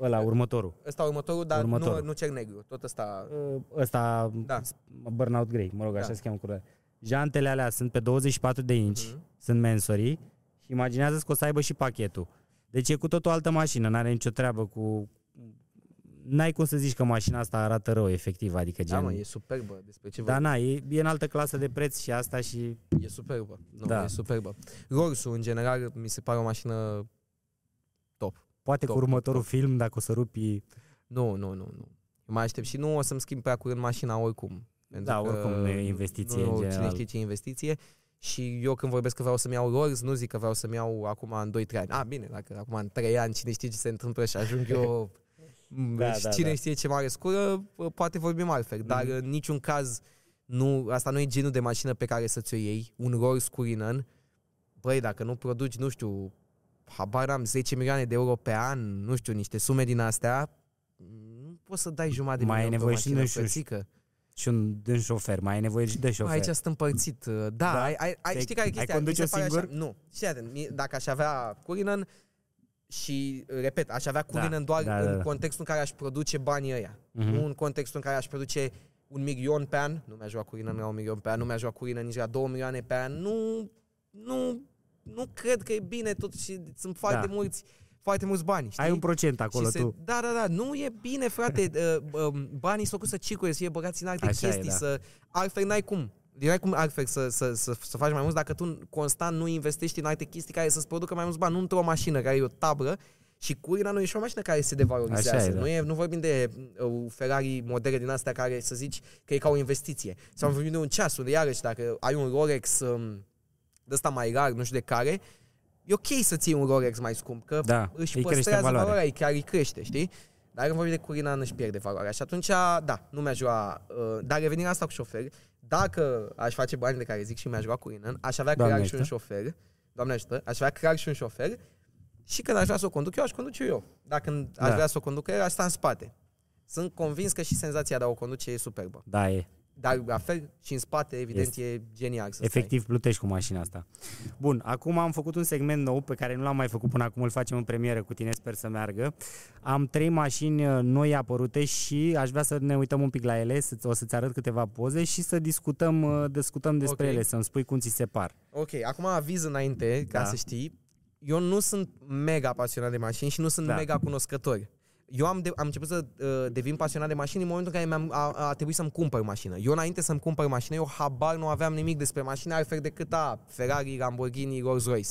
A: Ăla, următorul.
B: Ăsta următorul, dar
A: Următorul.
B: Nu, nu cer negru, tot ăsta...
A: Ăsta,
B: Da.
A: Burnout Grey, mă rog, așa
B: Da.
A: se cheamă cură. Jantele alea sunt pe 24 de inci,
B: Mhm.
A: sunt Mansory și imaginează că o să aibă și pachetul. Deci e cu tot o altă mașină, n-are nicio treabă cu... N-ai cum să zici că mașina asta arată rău, efectiv, adică
B: Da,
A: gen...
B: mă, e superbă, despre ce
A: Da,
B: vorbim.
A: na, e, e în altă clasă de preț și asta și...
B: E superbă. Nu,
A: Da.
B: e superbă. Rolls-ul, în general, mi se pare o mașină top.
A: Poate
B: Top,
A: cu următorul
B: top.
A: film, dacă o să rupi...
B: Nu, nu, nu, nu. Mai aștept și nu o să-mi schimb prea curând mașina oricum. Pentru
A: Da,
B: că
A: oricum nu e investiție
B: nu,
A: în
B: Cine
A: general.
B: știe ce e investiție. Și eu când vorbesc că vreau să-mi iau Rolls, nu zic că vreau să-mi iau acum în 2-3 ani. A, bine, dacă acum în 3 ani cine știe ce se întâmplă și ajung eu
A: Da,
B: și
A: da,
B: cine
A: da.
B: știe ce mare scură, poate vorbim altfel. Dar
A: Mhm.
B: în niciun caz, nu, asta nu e genul de mașină pe care să ți-o iei. Un Rolls Cullinan, băi, dacă nu produci, nu știu, habar am 10 milioane de euro pe an, nu știu, niște sume din astea, nu poți să dai jumătate de
A: Mai ai
B: milion pe o
A: nevoie și
B: mașină,
A: de un șu-
B: frățică.
A: Și un, de un șofer, mai ai nevoie și de șofer.
B: Aici sunt împărțit. Da,
A: Da?
B: ai, ai, ai,
A: Te-
B: știi care e
A: ai
B: chestia?
A: conduce
B: Mi se pare
A: singur?
B: Așa, nu. Știi, atent, mie- dacă aș avea Curinan și, repet, aș avea Curinan doar
A: da, da,
B: în
A: da.
B: contextul în care aș produce banii ăia.
A: Mhm.
B: Nu în contextul în care aș produce un milion pe an, nu mi-aș lua Curinan la un milion pe an, nu mi-aș lua Curinan nici la două milioane pe an, nu, nu nu cred că e bine totuși, sunt foarte
A: Da.
B: mulți foarte mulți bani, știi?
A: Ai un procent acolo
B: și se,
A: tu.
B: Da, da, da, nu e bine, frate. uh, um, banii sunt făcuți să circule, să fie băgați în alte
A: Așa e,
B: chestii,
A: da.
B: să... Altfel n-ai cum. N-ai cum altfel să, să, să, să faci mai mult dacă tu constant nu investești în alte chestii care să-ți producă mai mulți bani, nu într-o mașină care e o tablă și curina nu e și o mașină care se devalorizează.
A: Așa e, da.
B: nu, e, nu vorbim de uh, Ferrari modele din astea care să zici că e ca o investiție. Sau vorbim de un ceas unde iarăși dacă ai un Rolex um, de ăsta mai rar, nu știu de care, e ok să ții un Rolex mai scump, că
A: Da,
B: își
A: îi crește
B: păstrează
A: valoarea.
B: valoarea, îi chiar îi crește, știi? Dar când vorbim de Curina, își pierde valoarea. Și atunci, da, nu mi-aș lua... Uh, dar revenind la asta cu șofer, dacă aș face bani de care zic și mi-aș lua Curina, aș avea
A: Doamne
B: clar și un
A: ajută.
B: șofer, Doamne ajută, aș avea clar și un șofer și când aș vrea să o conduc eu, aș conduce eu. Dacă aș
A: Da.
B: vrea să o conduc eu, aș sta în spate. Sunt convins că și senzația de a o conduce e superbă.
A: Da, e.
B: Dar la fel și în spate, evident,
A: Este.
B: e genial să stai.
A: Efectiv plutești cu mașina asta. Bun, acum am făcut un segment nou pe care nu l-am mai făcut până acum, îl facem în premieră cu tine, sper să meargă. Am trei mașini uh, noi apărute și aș vrea să ne uităm un pic la ele, să, o să-ți arăt câteva poze și să discutăm, uh, discutăm despre
B: Ok.
A: ele, să-mi spui cum ți se par.
B: Ok, acum aviz înainte, ca
A: Da.
B: să știi. Eu nu sunt mega pasionat de mașini și nu sunt
A: Da.
B: mega cunoscător. Eu am, de, am început să uh, devin pasionat de mașini în momentul în care mi-am, a, a trebuit să-mi cumpăr mașină. Eu înainte să-mi cumpăr mașină, eu habar nu aveam nimic despre mașini altfel decât a Ferrari, Lamborghini, Rolls-Royce.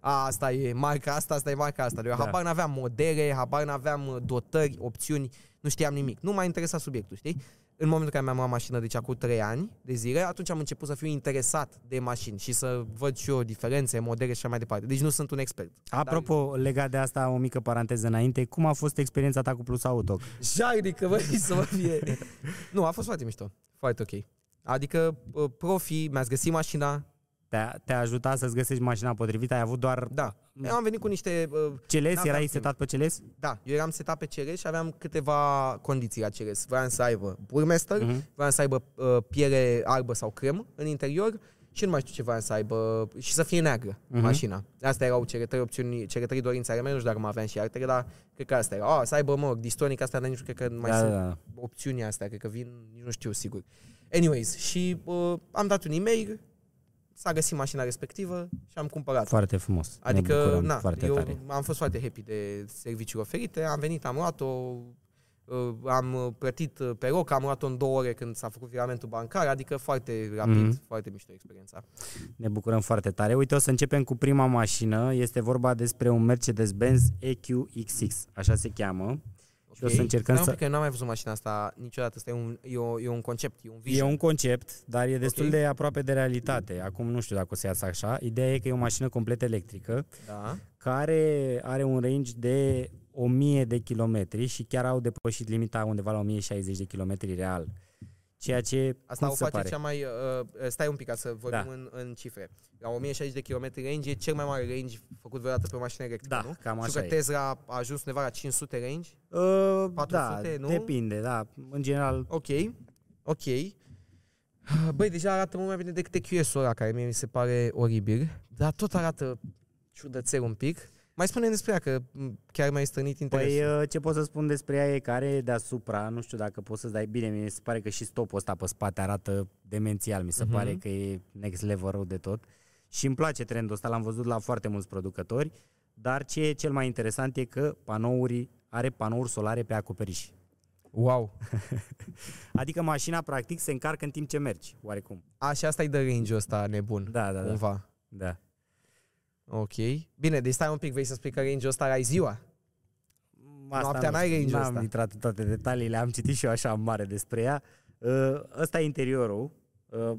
B: A, asta e marca asta, asta e marca asta. Eu
A: Da.
B: habar n-aveam modele, habar n-aveam uh, dotări, opțiuni, nu știam nimic. Nu m-a interesat subiectul, știi? În momentul în care mi-am luat mașină, deci acum 3 ani de zile, atunci am început să fiu interesat de mașini și să văd și eu diferențe, modele și așa mai departe. Deci nu sunt un expert.
A: Apropo, legat de asta, o mică paranteză înainte, cum a fost experiența ta cu Plus Auto?
B: Jarnică, băi, să mă fie. nu, a fost foarte mișto. Foarte ok. Adică, uh, profi, mi-ați găsit mașina.
A: Te-a, te-a ajutat să-ți găsești mașina potrivită? Ai avut doar
B: Da. Eu am venit cu niște... Uh,
A: celes?
B: N-aveam
A: Erai
B: timp.
A: setat pe celes?
B: da, eu eram setat pe ceres și aveam câteva condiții la ceres. Vreau să aibă burmester,
A: Mhm.
B: vreau să aibă uh, piele albă sau crem în interior și nu mai știu ce vreau să aibă și să fie neagră
A: Mhm.
B: mașina. Astea erau cele trei opțiuni, cele trei dorințe ale mele, nu știu dacă mai aveam și altele, dar cred că asta era. Ah, să aibă, mă rog, distonic asta, dar nici nu cred că mai
A: Da,
B: sunt
A: da, da.
B: opțiunii astea, cred că vin, nici nu știu sigur. Anyways, și uh, am dat un e-mail, s-a găsit mașina respectivă și am cumpărat.
A: Foarte frumos. Ne
B: Adică,
A: bucurăm
B: na,
A: foarte
B: eu
A: tare.
B: am fost foarte happy de serviciile oferite, am venit, am luat-o, uh, am uh, plătit uh, pe roc, am luat-o în două ore când s-a făcut viramentul bancar, adică foarte rapid,
A: Mhm.
B: foarte mișto experiența.
A: Ne bucurăm foarte tare. Uite, o să începem cu prima mașină. Este vorba despre un Mercedes-Benz EQXX, așa se cheamă. Și o să
B: Ok?
A: încercăm
B: Stai un
A: să...
B: pic, că eu n-am mai văzut mașina asta niciodată, asta e un, e, o, e un concept, e un
A: E
B: vision.
A: un concept, dar e destul
B: Ok.
A: de aproape de realitate. Acum nu știu dacă o să iasă așa. Ideea e că e o mașină complet electrică,
B: Da.
A: care are un range de 1000 de kilometri și chiar au depășit limita undeva la 1060 de kilometri real. Ceea ce,
B: Asta
A: cum
B: o
A: se
B: face
A: pare?
B: cea mai... Uh, stai un pic ca să vorbim
A: Da.
B: în, în cifre. La 1060 de km range e cel mai mare range făcut vreodată pe o mașină electrică,
A: Da,
B: nu?
A: cam
B: Știu
A: așa
B: că
A: e.
B: Tesla a ajuns undeva la 500 range.
A: Uh,
B: 400,
A: da,
B: nu?
A: depinde, da. În general,
B: Ok, ok. Băi, deja arată mult mai bine decât EQS-ul ăla, care mie mi se pare oribil, dar tot arată ciudățel un pic. Mai spune despre ea, că m, chiar mi-ai strânit interesul.
A: Păi uh, ce pot să spun despre ea e că are deasupra, nu știu dacă poți să-ți dai bine, mi se pare că și stopul ăsta pe spate arată demențial, mi se
B: Mhm.
A: pare că e next level rău de tot. Și îmi place trendul ăsta, l-am văzut la foarte mulți producători, dar ce e cel mai interesant e că panouri, are panouri solare pe acoperiș.
B: wow.
A: Adică mașina practic se încarcă în timp ce mergi, oarecum.
B: A, și asta e de range-ul ăsta nebun,
A: Da, da, da.
B: cumva.
A: da.
B: Ok. Bine, deci stai un pic, vrei să spui că range-ul ăsta ai ziua? Noaptea
A: nu
B: n-ai
A: știu,
B: range-ul
A: N-am
B: ăsta.
A: intrat în toate detaliile, am citit și eu așa în mare despre ea. Uh, Ăsta e interiorul. Uh,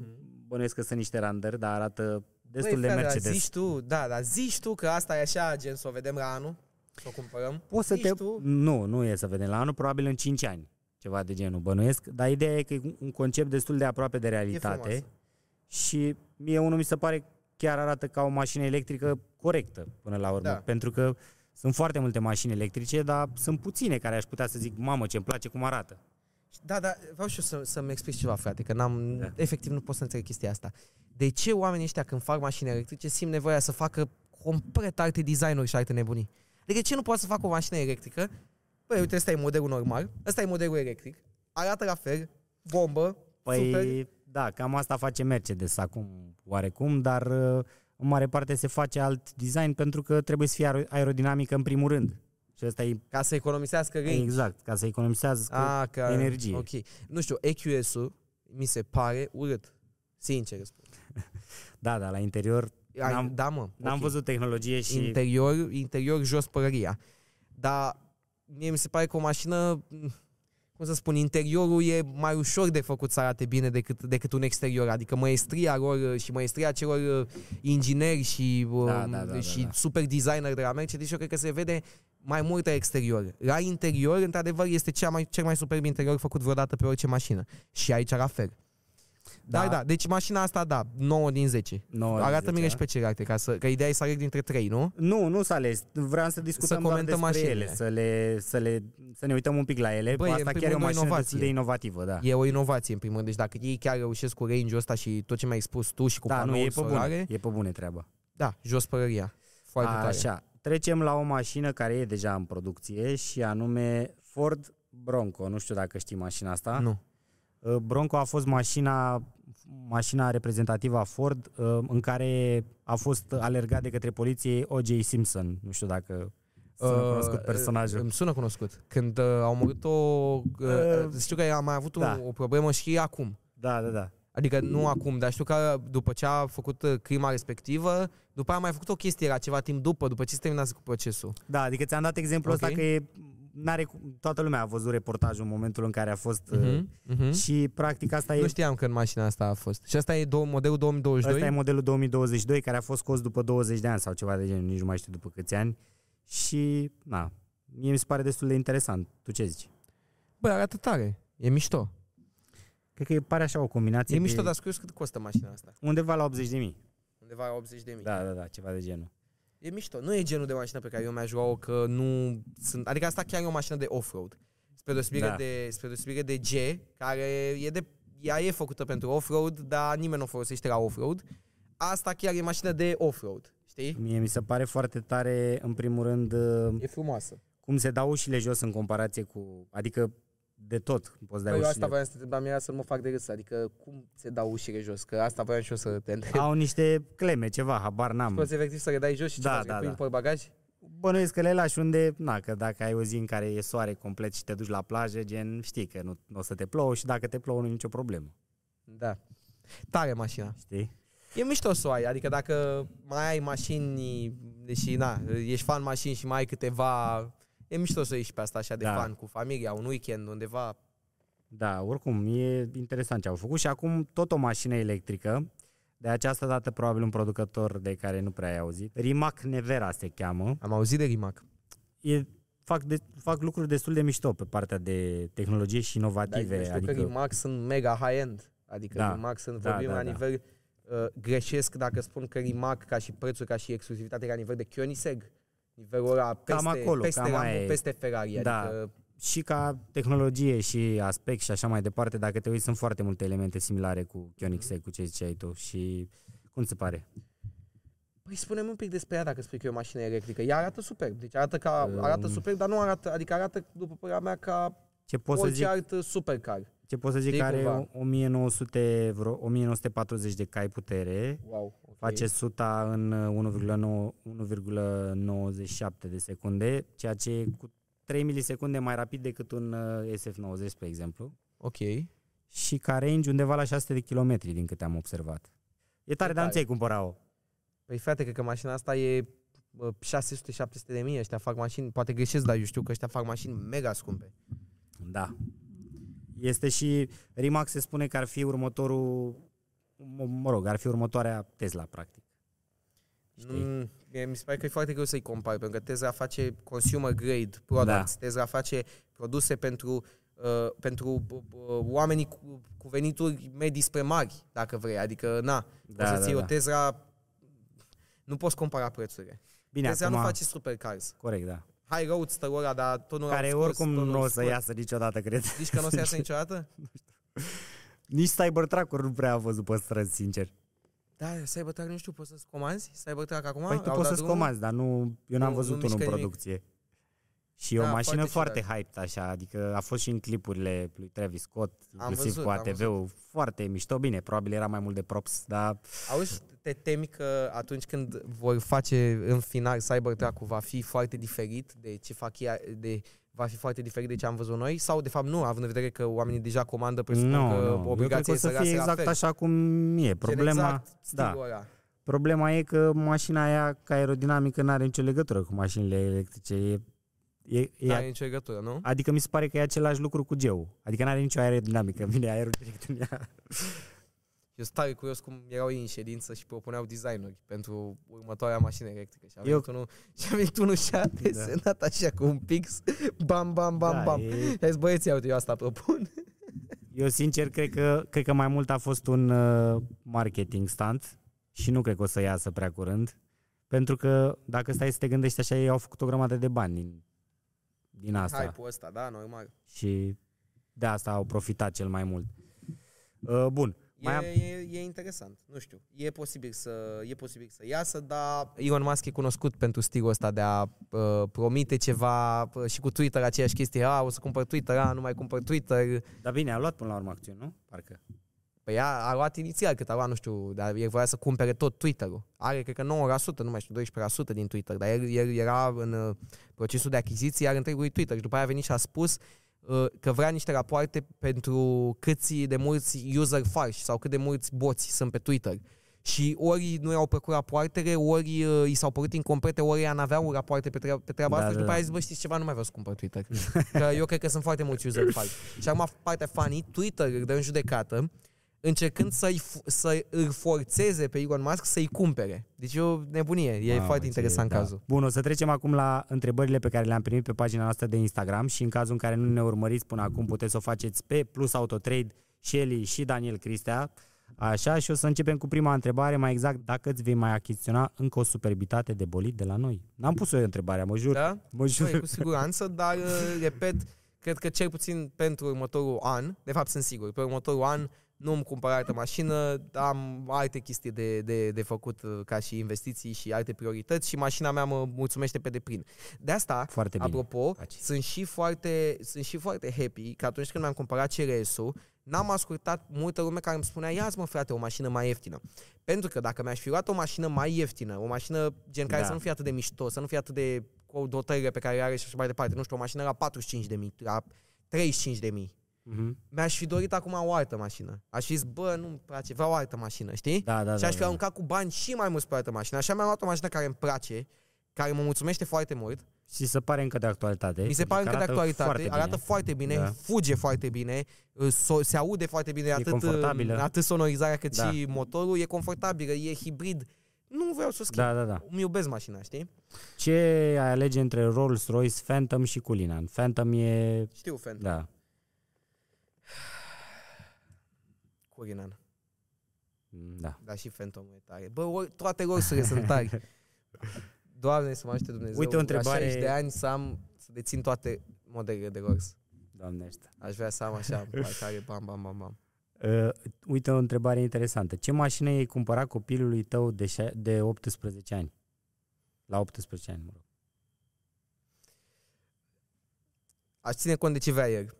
A: Bănuiesc că sunt niște randări, dar arată destul
B: Mhm. Băi,
A: de
B: frate, dar
A: Mercedes.
B: Zici tu, da, dar zici tu că asta e așa, gen, să o vedem la anul, să o cumpărăm.
A: Poți să
B: zici
A: te...
B: tu,
A: Nu, nu e să vedem la anul, probabil în 5 ani. Ceva de genul, bănuiesc. Dar ideea e că e un concept destul de aproape de realitate.
B: frumoasă.
A: Și mie unul mi se pare chiar arată ca o mașină electrică corectă până la urmă.
B: Da.
A: Pentru că sunt foarte multe mașini electrice, dar sunt puține care aș putea să zic, mamă, ce-mi place cum arată.
B: Da, da, vreau și eu să, să-mi explic ceva, frate, că n-am,
A: Da.
B: efectiv nu pot să înțeleg chestia asta. De ce oamenii ăștia când fac mașini electrice simt nevoia să facă complet alte designuri și alte nebunii? De ce nu poate să facă o mașină electrică? Băi, uite, ăsta e modelul normal, ăsta e modelul electric, arată la fel, bombă,
A: Păi,
B: super.
A: Da, cam asta face Mercedes acum, oarecum, dar uh, în mare parte se face alt design pentru că trebuie să fie aer- aerodinamică în primul rând. Și asta e
B: Ca să economisească range.
A: exact, ca să economisează
B: Ah, ca...
A: energie.
B: Ok. Nu știu, EQS-ul mi se pare urât. Sincer îți spun.
A: Da, da, la interior
B: Ai,
A: N-am-
B: da, mă.
A: n-am
B: ok.
A: văzut tehnologie și
B: Interior, interior jos părăria. Dar mie mi se pare că o mașină, cum să spun, interiorul e mai ușor de făcut să arate bine decât, decât un exterior. Adică măestria lor și măestria celor uh, ingineri și, uh,
A: Da, da, da,
B: și
A: da, da.
B: super designer de la Mercedes, eu cred că se vede mai mult la exterior. La interior, într-adevăr, este cea mai, cel mai superb interior făcut vreodată pe orice mașină. Și aici la fel. Da, da, da. Deci mașina asta, da, 9 din 10.
A: nouă din
B: Arată-mi
A: 10,
B: și pe celelalte, ca să, că ideea e să aleg dintre 3, nu?
A: Nu, nu s-a ales. Vreau să discutăm
B: Să
A: doar
B: comentăm
A: despre
B: mașinile.
A: ele, să, le, să, le, să ne uităm un pic la ele.
B: Băi,
A: Asta
B: în
A: chiar e o
B: primul rând, o
A: mașină
B: inovație.
A: destul de inovativă, da.
B: E o inovație, în primul rând. Deci dacă ei chiar reușesc cu range-ul ăsta și tot ce mi-ai spus tu și cu
A: da, nu,
B: panouri
A: e pe
B: solare,
A: bune. E pe bune treaba.
B: da, jos părăria. Foarte tare.
A: Așa, trecem la o mașină care e deja în producție și anume Ford Bronco. Nu știu dacă știi mașina asta.
B: Nu.
A: Uh, Bronco a fost mașina mașina reprezentativă a Ford uh, în care a fost alergat de către poliție O.J. Simpson. Nu știu dacă sună
B: Uh,
A: cunoscut personajul.
B: Îmi sună cunoscut. Când uh, au murit-o... Uh,
A: Uh,
B: știu că a mai avut
A: da.
B: o, o problemă și acum.
A: Da, da, da.
B: Adică nu acum, dar știu că după ce a făcut uh, crima respectivă, după aia a mai făcut o chestie la ceva timp după, după ce se terminase cu procesul.
A: Da, adică ți-am dat exemplul
B: Ok.
A: ăsta că e, n-are, cum- toată lumea a văzut reportajul în momentul în care a fost uh,
B: Uh-huh, uh-huh.
A: și practic asta e
B: Nu știam că în mașina asta a fost. Și asta e do- modelul 2022?
A: Ăsta e modelul 2022 care a fost scos după 20 de ani sau ceva de genul, nici nu mai știu după câți ani. Și, na, mie mi se pare destul de interesant. Tu ce zici?
B: Băi, arată tare. E mișto.
A: Cred că e pare așa o combinație
B: E
A: de
B: mișto, dar scurios cât costă mașina asta.
A: undeva la 80 de mii.
B: Undeva la 80 de mii.
A: Da, da, da, ceva de genul.
B: E mișto. Nu e genul de mașină pe care eu mi-aș lua-o că nu sunt... Adică asta chiar e o mașină de off-road. Spre deosebire,
A: Da.
B: de, spre deosebire de G, care e de... Ea e făcută pentru off-road, dar nimeni nu o folosește la off-road. Asta chiar e mașină de off-road. Știi?
A: Mie mi se pare foarte tare, în primul rând, uh,
B: E frumoasă.
A: cum se dau ușile jos în comparație cu... Adică de tot poți da
B: Păi eu asta
A: ușile.
B: voiam să te întrebam, era să nu mă fac de râs. Adică cum se dau ușile jos? Că asta voiam și eu să te întreb.
A: Au niște cleme, ceva, habar n-am.
B: Poți efectiv să le dai jos și ce
A: Da,
B: faci?
A: da,
B: Le pui
A: da.
B: în portbagaj?
A: Bănuiesc că le lași unde, na, că dacă ai o zi în care e soare complet și te duci la plajă, gen, știi că nu, nu o să te plouă și dacă te plouă nu e nicio problemă,
B: Da. Tare mașina.
A: știi?
B: E mișto să o ai, adică dacă mai ai mașini, deși na, ești fan mașini și mai ai câteva, e mișto să ieși pe asta așa de
A: Da.
B: fan cu familia, un weekend undeva.
A: Da, oricum, e interesant ce au făcut și acum tot o mașină electrică, de această dată probabil un producător de care nu prea ai auzit. Rimac Nevera se cheamă.
B: Am auzit de Rimac.
A: E, fac, de, fac lucruri destul de mișto pe partea de tehnologie și
B: Dar
A: inovative.
B: eu știu
A: adică,
B: că Rimac sunt mega high-end. Adică
A: Da.
B: Rimac sunt,
A: Da,
B: vorbim
A: da,
B: la
A: da.
B: nivel, uh, greșesc dacă spun că Rimac ca și prețuri, ca și exclusivitate la nivel de Koenigsegg. Nivelul ăla peste,
A: acolo,
B: peste,
A: cam
B: Lambo,
A: aia e.
B: peste Ferrari.
A: Da.
B: Adică
A: și ca tehnologie și aspect și așa mai departe, dacă te uiți, sunt foarte multe elemente similare cu Koenigsegg, cu ce ziceai tu și cum se pare?
B: Păi spune-mi un pic despre ea dacă spui că e o mașină electrică. Ea arată super. Deci arată ca
A: Um.
B: arată super, dar nu arată, adică arată după părerea mea ca
A: Ce pot să
B: orice
A: zic,
B: alt supercar.
A: ce pot să zic
B: știi
A: că are
B: cumva?
A: 1900, vreo 1940 de cai putere,
B: Wow. Okay.
A: face suta în 1,9 1,97 de secunde, ceea ce e cu 3 milisecunde mai rapid decât un uh, SF90, spre exemplu,
B: Ok.
A: și ca range undeva la 600 de kilometri, din câte am observat. E tare,
B: E
A: dar nu
B: tare.
A: ți-ai cumpăra-o.
B: Păi frate, cred că mașina asta e bă, 600-700 de mii. Ăștia fac mașini, poate greșesc, dar eu știu că ăștia fac mașini mega scumpe.
A: Da. Este și Rimac se spune că ar fi următorul, mă, mă rog, ar fi următoarea Tesla, practic. Știi?
B: Mm, mie mi se pare că e foarte greu să-i compari, pentru că Tesla face consumer grade products,
A: Da.
B: Tesla face produse pentru, uh, pentru uh, uh, oamenii cu, cu venituri medii spre mari, dacă vrei. Adică, na,
A: Da,
B: da, o să
A: da,
B: ții
A: da.
B: o Tesla, nu poți compara prețurile.
A: Bine,
B: Tesla
A: acum,
B: nu face supercars.
A: corect, da.
B: High roadster ăla, dar tot nu
A: Care
B: l-au scos,
A: oricum
B: tot
A: nu
B: l-au
A: o să
B: scos.
A: iasă niciodată, cred.
B: Zici că nu o să iasă niciodată?
A: Nici Cybertruck-uri nu prea a văzut pe străzi, sincer.
B: Da, Cybertruck nu știu, poți să-ți comanzi Cybertruck acum?
A: Păi tu
B: Au
A: poți
B: dat
A: să-ți
B: drumul?
A: comanzi, dar nu, eu n-am
B: Nu-
A: văzut
B: nu
A: unul în
B: mișcă nimic.
A: producție. Și e o
B: Da,
A: mașină
B: foarte
A: foarte,
B: ciudat.
A: hyped așa, adică a fost și în clipurile lui Travis Scott,
B: Am
A: inclusiv
B: văzut,
A: cu
B: am
A: ATV-ul, foarte mișto, bine, probabil era mai mult de props, dar
B: Auzi, te temi că atunci când vor face în final Cybertruck-ul va fi foarte diferit de ce fac ei, de va fi foarte diferit de ce am văzut noi? Sau, de fapt, nu, având în vedere că oamenii deja comandă, presupun
A: nu,
B: că
A: nu. Eu cred că
B: obligația
A: o
B: e
A: să
B: să
A: fie
B: iasă la
A: exact
B: fel.
A: așa cum e.
B: Gen
A: Problema,
B: exact
A: da,
B: stilul ăla.
A: problema e că mașina aia ca aerodinamică nu are nicio legătură cu mașinile electrice. E, e, e,
B: N-are nicio legătură, nu?
A: Adică mi se pare că e același lucru cu geu. Adică nu are nicio aerodinamică, vine aerul direct în ea.
B: Eu sunt tare curios cum erau ei în ședință și propuneau designuri pentru următoarea mașină electrică. Și a
A: Eu-
B: venit unul și a venit unul și a desenat așa cu un pix, bam, bam, bam,
A: da,
B: bam.
A: E,
B: Și a zis, băieți, ia uite, eu asta propun.
A: eu sincer cred că, cred că mai mult a fost un uh, marketing stunt și nu cred că o să iasă prea curând. Pentru că dacă stai să te gândești așa, ei au făcut o grămadă de bani din, din asta.
B: Hype-ul ăsta, da, normal.
A: Și de asta au profitat cel mai mult. Uh, bun.
B: E,
A: Mai am-
B: e, e interesant, nu știu. E posibil să e posibil să iasă, dar Elon Musk e cunoscut pentru stilul ăsta de a uh, promite ceva uh, și cu Twitter aceeași chestie. A, o să cumpăr Twitter, a, nu mai cumpăr Twitter.
A: Dar bine, a luat până la urmă acțiuni, nu? Parcă.
B: Păi a, a luat inițial cât a luat, nu știu, dar el voia să cumpere tot Twitter-ul. Are, cred că 9%, nu mai știu, 12% din Twitter, dar el, el era în uh, procesul de achiziție al întregului Twitter și după aia a venit și a spus uh, că vrea niște rapoarte pentru câți de mulți user falși sau cât de mulți boți sunt pe Twitter. Și ori nu i-au plăcut rapoartele, ori uh, i s-au părut incomplete, ori ea n-aveau rapoarte pe, treaba, pe treaba
A: Da,
B: asta și
A: da,
B: după aia
A: da.
B: a zis, bă, știți ceva, nu mai vreau să cumpăr Twitter. că eu cred că sunt foarte mulți user falși. Și acum partea funny, Twitter îl dă în judecată încercând să-i, f- să îl forțeze pe Elon Musk să-i cumpere. Deci e o nebunie, e
A: Mamă,
B: foarte
A: ce-
B: interesant
A: da.
B: cazul.
A: Bun, o să trecem acum la întrebările pe care le-am primit pe pagina noastră de Instagram și în cazul în care nu ne urmăriți până acum puteți să o faceți pe Plus Autotrade, Shelly și Daniel Cristea. Așa, și o să începem cu prima întrebare, mai exact, dacă îți vei mai achiziționa încă o superbitate de bolid de la noi? N-am pus eu întrebarea, mă jur.
B: Da?
A: Mă jur.
B: Păi, cu siguranță, dar, uh, repet, cred că cel puțin pentru următorul an, de fapt sunt sigur, pe următorul an nu îmi cumpăr altă mașină, am alte chestii de, de, de făcut uh, ca și investiții și alte priorități și mașina mea mă mulțumește pe deplin. De asta,
A: Foarte bine.
B: Apropo,
A: Faci.
B: sunt și, foarte, sunt și foarte happy că atunci când mi-am cumpărat CRS-ul, n-am ascultat multă lume care îmi spunea ia mă frate, o mașină mai ieftină. Pentru că dacă mi-aș fi luat o mașină mai ieftină, o mașină gen care
A: Da.
B: să nu fie atât de mișto, să nu fie atât de cu dotările pe care le are și așa mai departe, nu știu, o mașină la 45 de mii, la 35 de mii,
A: Mhm.
B: mi-aș fi dorit acum o altă mașină. Aș fi zis, bă, nu-mi place, vreau o altă mașină, știi?
A: Da, da,
B: și
A: da,
B: aș fi
A: da.
B: aruncat cu bani și mai mulți pe o altă mașină. Așa mi-am luat o mașină care îmi place, care mă mulțumește foarte mult.
A: Și se pare încă de actualitate.
B: Mi se pare încă de
A: Arată
B: actualitate,
A: foarte
B: arată
A: bine.
B: foarte bine,
A: Da.
B: fuge foarte bine, so, se aude foarte bine, atât,
A: confortabilă.
B: atât sonorizarea cât
A: Da.
B: și motorul, e confortabilă, e hibrid. Nu vreau să o schimb.
A: Da, da, da.
B: Îmi iubesc mașina, știi?
A: Ce ai alege între Rolls-Royce, Phantom și Cullinan? Phantom e...
B: Știu, fan.
A: Da.
B: Curinan.
A: Da.
B: Dar și Phantom e tare. Bă, ori, toate rosurile sunt tare. Doamne, să mă ajute Dumnezeu.
A: Uite o întrebare-
B: La 60 de ani să am, să dețin toate modelele de rost.
A: Doamne ăștia.
B: Aș vrea să am așa, care bam, bam, bam, bam.
A: Uh, uite o întrebare interesantă. Ce mașină ai cumpărat copilului tău de, șa- de 18 ani? La 18 ani, mă rog.
B: Aș ține cont de ce vrea el.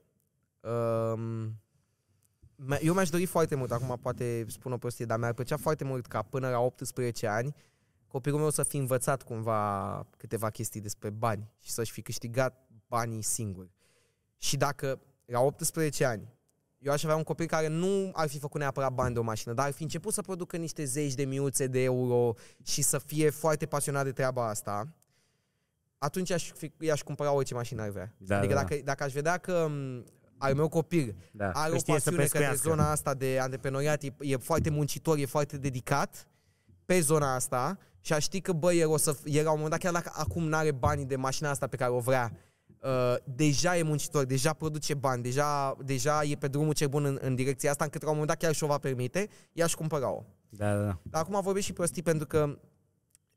B: Um, me- eu mi-aș dori foarte mult, acum poate spun o prostie, dar mi-ar plăcea foarte mult ca până la 18 ani copilul meu să fi învățat cumva câteva chestii despre bani și să-și fi câștigat banii singur. Și dacă la 18 ani eu aș avea un copil care nu ar fi făcut neapărat bani de o mașină, dar ar fi început să producă niște zeci de miuțe de euro și să fie foarte pasionat de treaba asta, atunci aș fi, i-aș cumpăra orice mașină ar vrea.
A: Da,
B: adică
A: da,
B: dacă, dacă aș vedea că m, al meu copil
A: Da.
B: are
A: că
B: o
A: știe să
B: pasiune către
A: pescuiască.
B: zona asta de antreprenoriat, e, e foarte muncitor, e foarte dedicat pe zona asta și aș ști că, bă, el o să, el la un moment dat, chiar dacă acum nu are banii de mașina asta pe care o vrea, uh, deja e muncitor, deja produce bani, deja, deja e pe drumul cel bun în, în direcția asta, încât la un moment dat chiar și-o va permite, i-aș cumpăra-o.
A: Da, da, da.
B: Dar acum vorbesc și prostii pentru că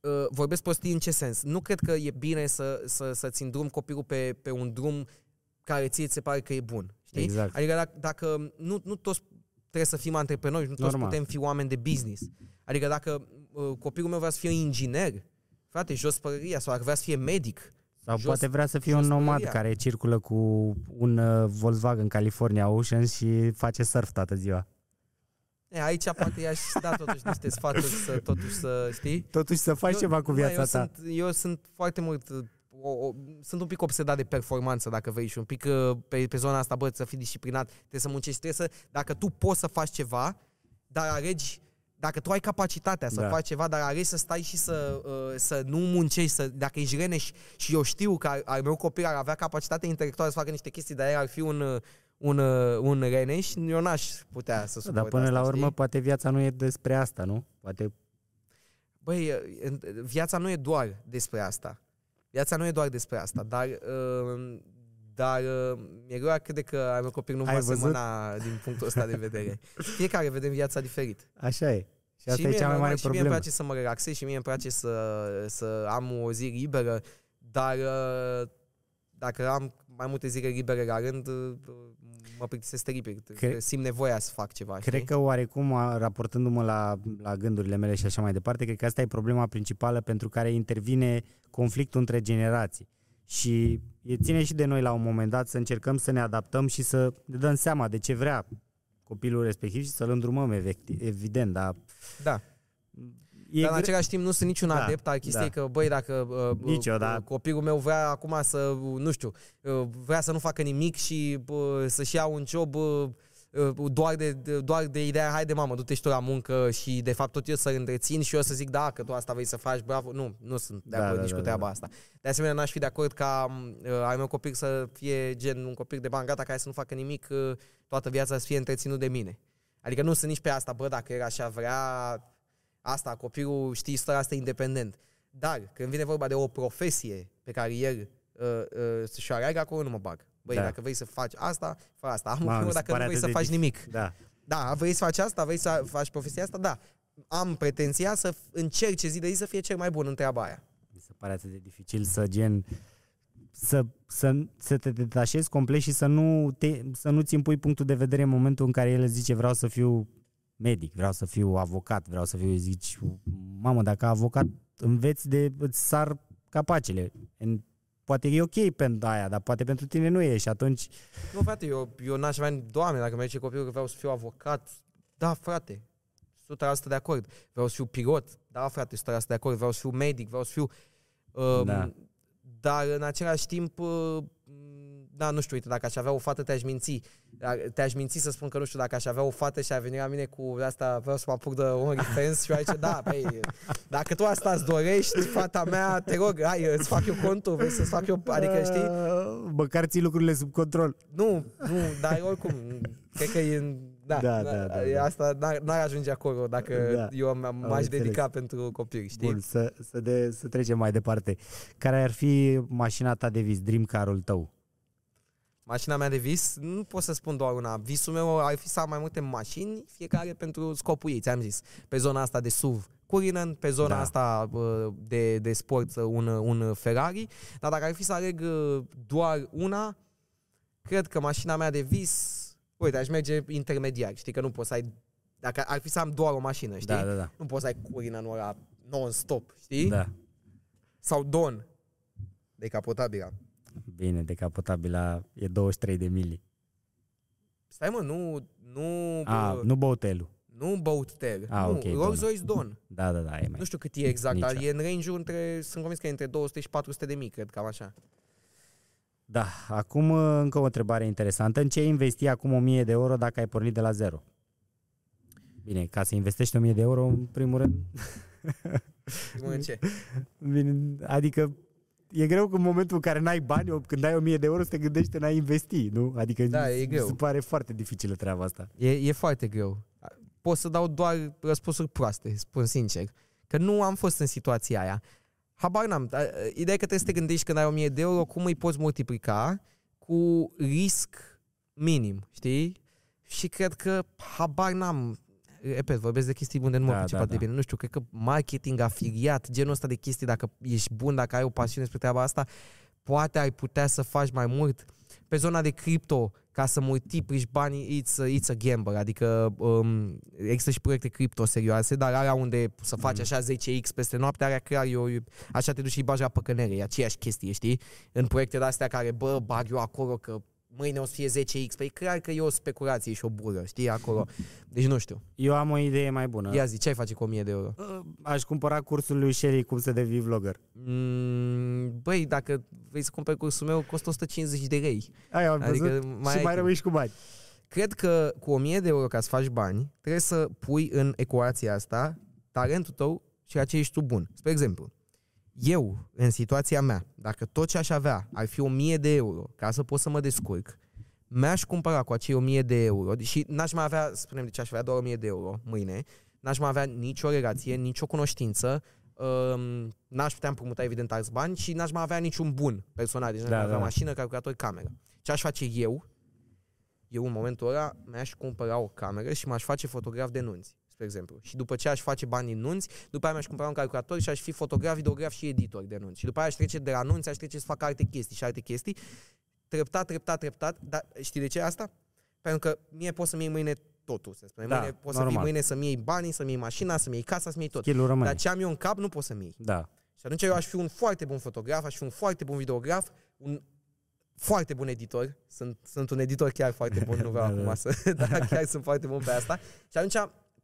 B: uh, vorbesc prostii în ce sens? Nu cred că e bine să, să, să-ți îndrum copilul pe, pe un drum care ție ți se pare că e bun. Știi?
A: Exact.
B: Adică dacă, dacă nu, nu toți trebuie să fim antreprenori, nu toți
A: Normal.
B: putem fi oameni de business. Adică dacă uh, copilul meu vrea să fie inginer, frate, jos părăria, sau dacă vrea să fie medic,
A: Sau
B: jos,
A: poate vrea să fie un
B: jos
A: nomad
B: pălăria.
A: care circulă cu un uh, Volkswagen California Ocean și face surf toată ziua.
B: E, aici poate i-aș da totuși niște sfaturi să totuși să știi.
A: Totuși să faci
B: Eu-
A: ceva cu
B: bă,
A: viața
B: eu
A: ta.
B: Sunt, eu sunt foarte mult uh, o, o, sunt un pic obsedat de performanță, dacă vrei, și un pic uh, pe, pe zona asta, bă, să fii disciplinat, trebuie să muncești, trebuie să, dacă tu poți să faci ceva, dar alegi, dacă tu ai capacitatea să
A: Da.
B: faci ceva, dar alegi să stai și să, uh, să nu muncești, să, dacă ești reneș și eu știu că al, al meu copil ar avea capacitatea intelectuală să facă niște chestii, dar el ar fi un, uh, un, uh, un reneș, eu n-aș putea să suport
A: Dar până
B: asta,
A: la urmă,
B: știi?
A: poate viața nu e despre asta, nu? Poate
B: Băi, în- viața nu e doar despre asta. Viața nu e doar despre asta, dar, uh, dar uh, mi-e greu a crede că ai meu copil nu
A: Ai
B: va
A: văzut?
B: semăna din punctul ăsta de vedere. Fiecare vedem viața diferit.
A: așa e. Și asta
B: și
A: e cea mai
B: normal,
A: mare
B: și mie îmi
A: problemă.
B: place să mă relaxez și mie îmi place să, să am o zi liberă, dar uh, dacă am mai multe zile libere la rând, uh, mă plictisesc teribil.
A: Cre-
B: Simt nevoia să fac ceva,
A: Cred
B: știi?
A: că oarecum, a- raportându-mă la, la gândurile mele și așa mai departe, cred că asta e problema principală pentru care intervine conflictul între generații. Și e ține și de noi la un moment dat să încercăm să ne adaptăm și să ne dăm seama de ce vrea copilul respectiv și să-l îndrumăm, efecti- evident, dar
B: Da.
A: E
B: Dar în
A: gre-
B: același timp nu sunt niciun
A: Da,
B: adept al chestiei
A: da.
B: că, băi, dacă uh,
A: Nici eu,
B: uh,
A: da.
B: copilul meu vrea acum să, nu știu, uh, vrea să nu facă nimic și uh, să-și ia un job uh, uh, doar de, de- doar de ideea, haide mamă, du-te și tu la muncă și de fapt tot eu să-l întrețin și eu să zic, da, că tu asta vrei să faci, bravo. Nu, nu sunt de
A: Da,
B: acord
A: da,
B: nici
A: da,
B: cu
A: da.
B: treaba asta. De asemenea, n-aș fi de acord ca uh, al meu copil să fie gen un copil de bani gata care să nu facă nimic uh, toată viața să fie întreținut de mine. Adică nu sunt nici pe asta, bă, dacă el așa vrea, asta, copilul, știi, istoria asta independent. Dar când vine vorba de o profesie pe care el uh, uh, și-o aleagă, acolo nu mă bag. Băi,
A: Da.
B: dacă vrei să faci asta, fă asta. Am
A: Mamă,
B: Mamă,
A: mi se
B: dacă nu
A: pare
B: vrei să
A: atât de
B: faci
A: dif-
B: nimic.
A: Da.
B: Da, vrei să faci asta, vrei să faci profesia asta, da. Am pretenția să încerce zi de zi să fie cel mai bun în treaba aia.
A: Mi se pare atât de dificil să gen să, să, să te detașezi complet și să nu te, să nu-ți impui punctul de vedere în momentul în care el zice vreau să fiu medic, vreau să fiu avocat, vreau să fiu, zici, mamă, dacă avocat înveți de, îți sar capacele. În, poate e ok pentru aia, dar poate pentru tine nu e și atunci
B: Nu, frate, eu, eu n-aș avea, doamne, dacă merge copilul că vreau să fiu avocat, da, frate, 100% de acord. Vreau să fiu pilot, da, frate, 100% de acord. Vreau să fiu medic, vreau să fiu... Um,
A: Da.
B: Dar în același timp, uh, da, nu știu, uite, dacă aș avea o fată, te-aș minți. Dar Te-aș minți să spun că, nu știu, dacă aș avea o fată și ar veni la mine cu asta, vreau să mă apuc de OnlyFans și eu aici, da, băi, dacă tu asta îți dorești, fata mea, te rog, hai, îți fac eu contul, vrei să-ți fac eu, adică, știi?
A: Uh, Măcar ții lucrurile sub control.
B: Nu, nu, dar oricum, cred că e... Da,
A: Da,
B: da,
A: da,
B: da,
A: da, da.
B: asta n-ar, n-ar ajunge acolo dacă
A: Da,
B: eu m-
A: am
B: m-aș
A: înțeles.
B: dedica pentru copii, știi?
A: Bun, să, să, de, să trecem mai departe. Care ar fi mașina ta de vis, dream car-ul tău?
B: Mașina mea de vis, nu pot să spun doar una. Visul meu ar fi să am mai multe mașini, fiecare pentru scopul ei, ți-am zis. Pe zona asta de SUV Cullinan, pe zona
A: Da.
B: asta bă, de, de sport un, un Ferrari. Dar dacă ar fi să aleg uh, doar una, cred că mașina mea de vis, uite, aș merge intermediar. Știi că nu poți să ai, dacă ar fi să am doar o mașină, știi?
A: Da, da, da.
B: Nu poți să ai Cullinan-ul ăla non-stop, știi?
A: da.
B: Sau Don, decapotabila.
A: Bine, decapotabila e 23 de mili.
B: Stai mă, nu, nu,
A: A,
B: bă,
A: nu băutelul.
B: nu Boattail,
A: A,
B: nu,
A: ok,
B: Rolls
A: Don.
B: Royce Don.
A: Da, da, da, e mai.
B: Nu știu cât e exact,
A: Nici
B: dar
A: eu.
B: e în range între, sunt convins că e între 200 și 400 de mii, cred, cam așa.
A: Da, acum uh, încă o întrebare interesantă. În ce investi acum 1000 de euro dacă ai pornit de la zero? Bine, ca să investești 1000 de euro, în primul rând,
B: Primul rând ce?
A: bine, adică e greu că în momentul în care n-ai bani, o- când ai 1000 de euro, să te gândești în a investi, nu? Adică
B: Da, e
A: mi
B: greu.
A: se pare foarte dificilă treaba asta.
B: E, e foarte greu. Pot să dau doar răspunsuri proaste, spun sincer. Că nu am fost în situația aia. Habar n-am. Dar, uh, Ideea e că trebuie să te gândești când ai 1000 de euro, cum îi poți multiplica cu risc minim, știi? Și cred că habar n-am. Repet, vorbesc de chestii unde nu mă
A: Da,
B: pricep
A: da,
B: atât de
A: da.
B: bine. Nu știu, cred că marketing, afiliat, genul ăsta de chestii, dacă ești bun, dacă ai o pasiune spre treaba asta, poate ai putea să faci mai mult. Pe zona de cripto, ca să multiplici banii, it's a, it's a gamble, adică um, există și proiecte cripto serioase, dar alea unde să faci
A: Mm.
B: așa 10x peste noapte, alea clar, eu, eu- așa te duci și îi bagi la păcănere, e aceeași chestie, știi? În proiecte de-astea care, bă, bag eu acolo că mâine o să fie 10x, păi clar că e o speculație și o bură, știi, acolo. Deci nu știu.
A: Eu am o idee mai bună.
B: Ia zi, ce ai face cu 1000 de euro?
A: Uh, Aș cumpăra cursul lui Sherry cum să devii vlogger.
B: Mm, băi, dacă vrei să cumperi cursul meu, costă 150 de lei.
A: Ai am
B: Adică
A: văzut?
B: mai
A: și
B: ai
A: mai
B: timp.
A: rămâi și cu bani.
B: Cred că cu 1000 de euro ca să faci bani, trebuie să pui în ecuația asta talentul tău și la ce ești tu bun. Spre exemplu, eu, în situația mea, dacă tot ce aș avea ar fi 1000 de euro ca să pot să mă descurc, mi-aș cumpăra cu acei 1000 de euro și n-aș mai avea, să spunem de ce aș avea doar 1000 de euro mâine, n-aș mai avea nicio relație, nicio cunoștință, um, n-aș putea împrumuta evident alți bani și n-aș mai avea niciun bun personal, deci n-aș
A: Da,
B: mai avea
A: da.
B: mașină, calculator, cameră. Ce aș face eu? Eu în momentul ăla mi-aș cumpăra o cameră și m-aș face fotograf de nunți, spre exemplu. Și după ce aș face bani din nunți, după aia mi-aș cumpăra un calculator și aș fi fotograf, videograf și editor de nunți. Și după aia aș trece de la nunți, aș trece să fac alte chestii și alte chestii. Treptat, treptat, treptat. Dar știi de ce asta? Pentru că mie poți să-mi iei mâine totul, să spunem.
A: Da,
B: mâine poți să
A: normal.
B: vii mâine să-mi iei banii, să-mi iei mașina, să-mi iei casa, să-mi iei tot.
A: Skill-ul rămâne.
B: Dar ce am eu în cap nu poți să-mi iei.
A: Da.
B: Și atunci eu aș fi un foarte bun fotograf, aș fi un foarte bun videograf, un foarte bun editor. Sunt, sunt un editor chiar foarte bun, nu vreau
A: Da, da.
B: acum să... Dar chiar sunt foarte bun pe asta. Și atunci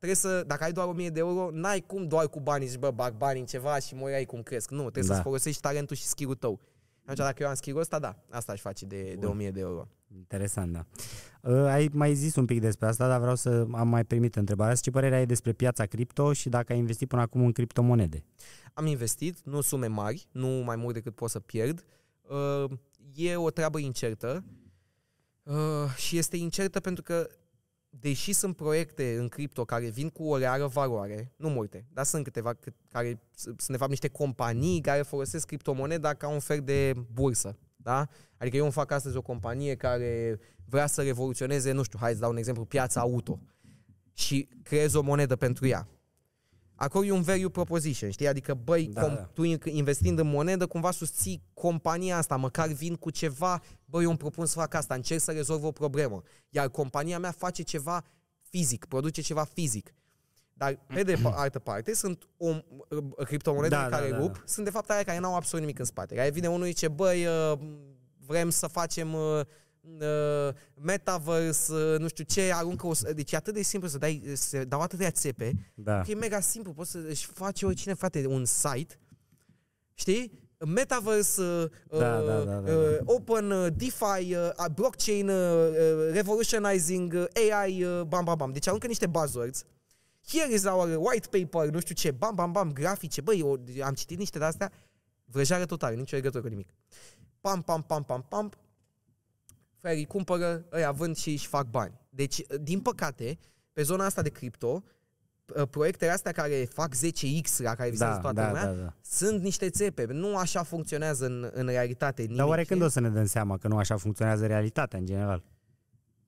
B: trebuie să, dacă ai doar 1000 de euro, n-ai cum doar cu banii, zici, bă, bag bani în ceva și mă ai cum cresc. Nu, trebuie
A: Da.
B: să-ți folosești talentul și skill-ul tău. Atunci dacă eu am skill-ul ăsta, da, asta aș face de, de
A: Bun.
B: 1000 de euro.
A: Interesant, da. Uh, Ai mai zis un pic despre asta, dar vreau să am mai primit întrebarea. Ce părere ai despre piața cripto și dacă ai investit până acum în criptomonede?
B: Am investit, nu sume mari, nu mai mult decât pot să pierd. Uh, E o treabă incertă uh, și este incertă pentru că deși sunt proiecte în cripto care vin cu o reală valoare, nu multe, dar sunt câteva cât- care s- sunt de fapt niște companii care folosesc criptomoneda ca un fel de bursă. Da? Adică eu îmi fac astăzi o companie care vrea să revoluționeze, nu știu, hai să dau un exemplu, piața auto și creez o monedă pentru ea. Acolo e un value proposition, știi? Adică, băi,
A: Da,
B: da, com-
A: da.
B: tu in- investind în monedă, cumva susții compania asta, măcar vin cu ceva, băi, eu îmi propun să fac asta, încerc să rezolv o problemă. Iar compania mea face ceva fizic, produce ceva fizic. Dar, pe de pa- altă parte, sunt o uh, criptomonede
A: Da, da,
B: care
A: da,
B: rup,
A: da.
B: sunt de fapt aia care n-au absolut nimic în spate. Care vine unul și zice, băi, uh, vrem să facem uh, uh, metaverse, uh, nu știu ce, aruncă o... s- Deci e atât de simplu să dai, să dau atâtea țepe,
A: Da.
B: că e mega simplu, poți să își face oricine, frate, un site, știi? Metaverse, uh,
A: Da,
B: uh,
A: da, da, da,
B: uh, open, uh, DeFi, uh, blockchain, uh, uh, revolutionizing, uh, AI, uh, bam, bam, bam. Deci aruncă niște buzzwords. Here is our white paper, nu știu ce, bam, bam, bam, grafice. Băi, eu am citit niște de-astea, vrăjare totală, nicio legătură cu nimic. Pam, pam, pam, pam, pam. Ferii cumpără, ăia vând și își fac bani. Deci, din păcate, pe zona asta de cripto, uh, proiectele astea care fac 10x, la care visează
A: Da,
B: toată
A: da,
B: lumea,
A: da, da.
B: sunt niște țepe. Nu așa funcționează în, în realitate. Nimic,
A: Dar oare când
B: știi?
A: o să ne dăm seama că nu așa funcționează realitatea în general?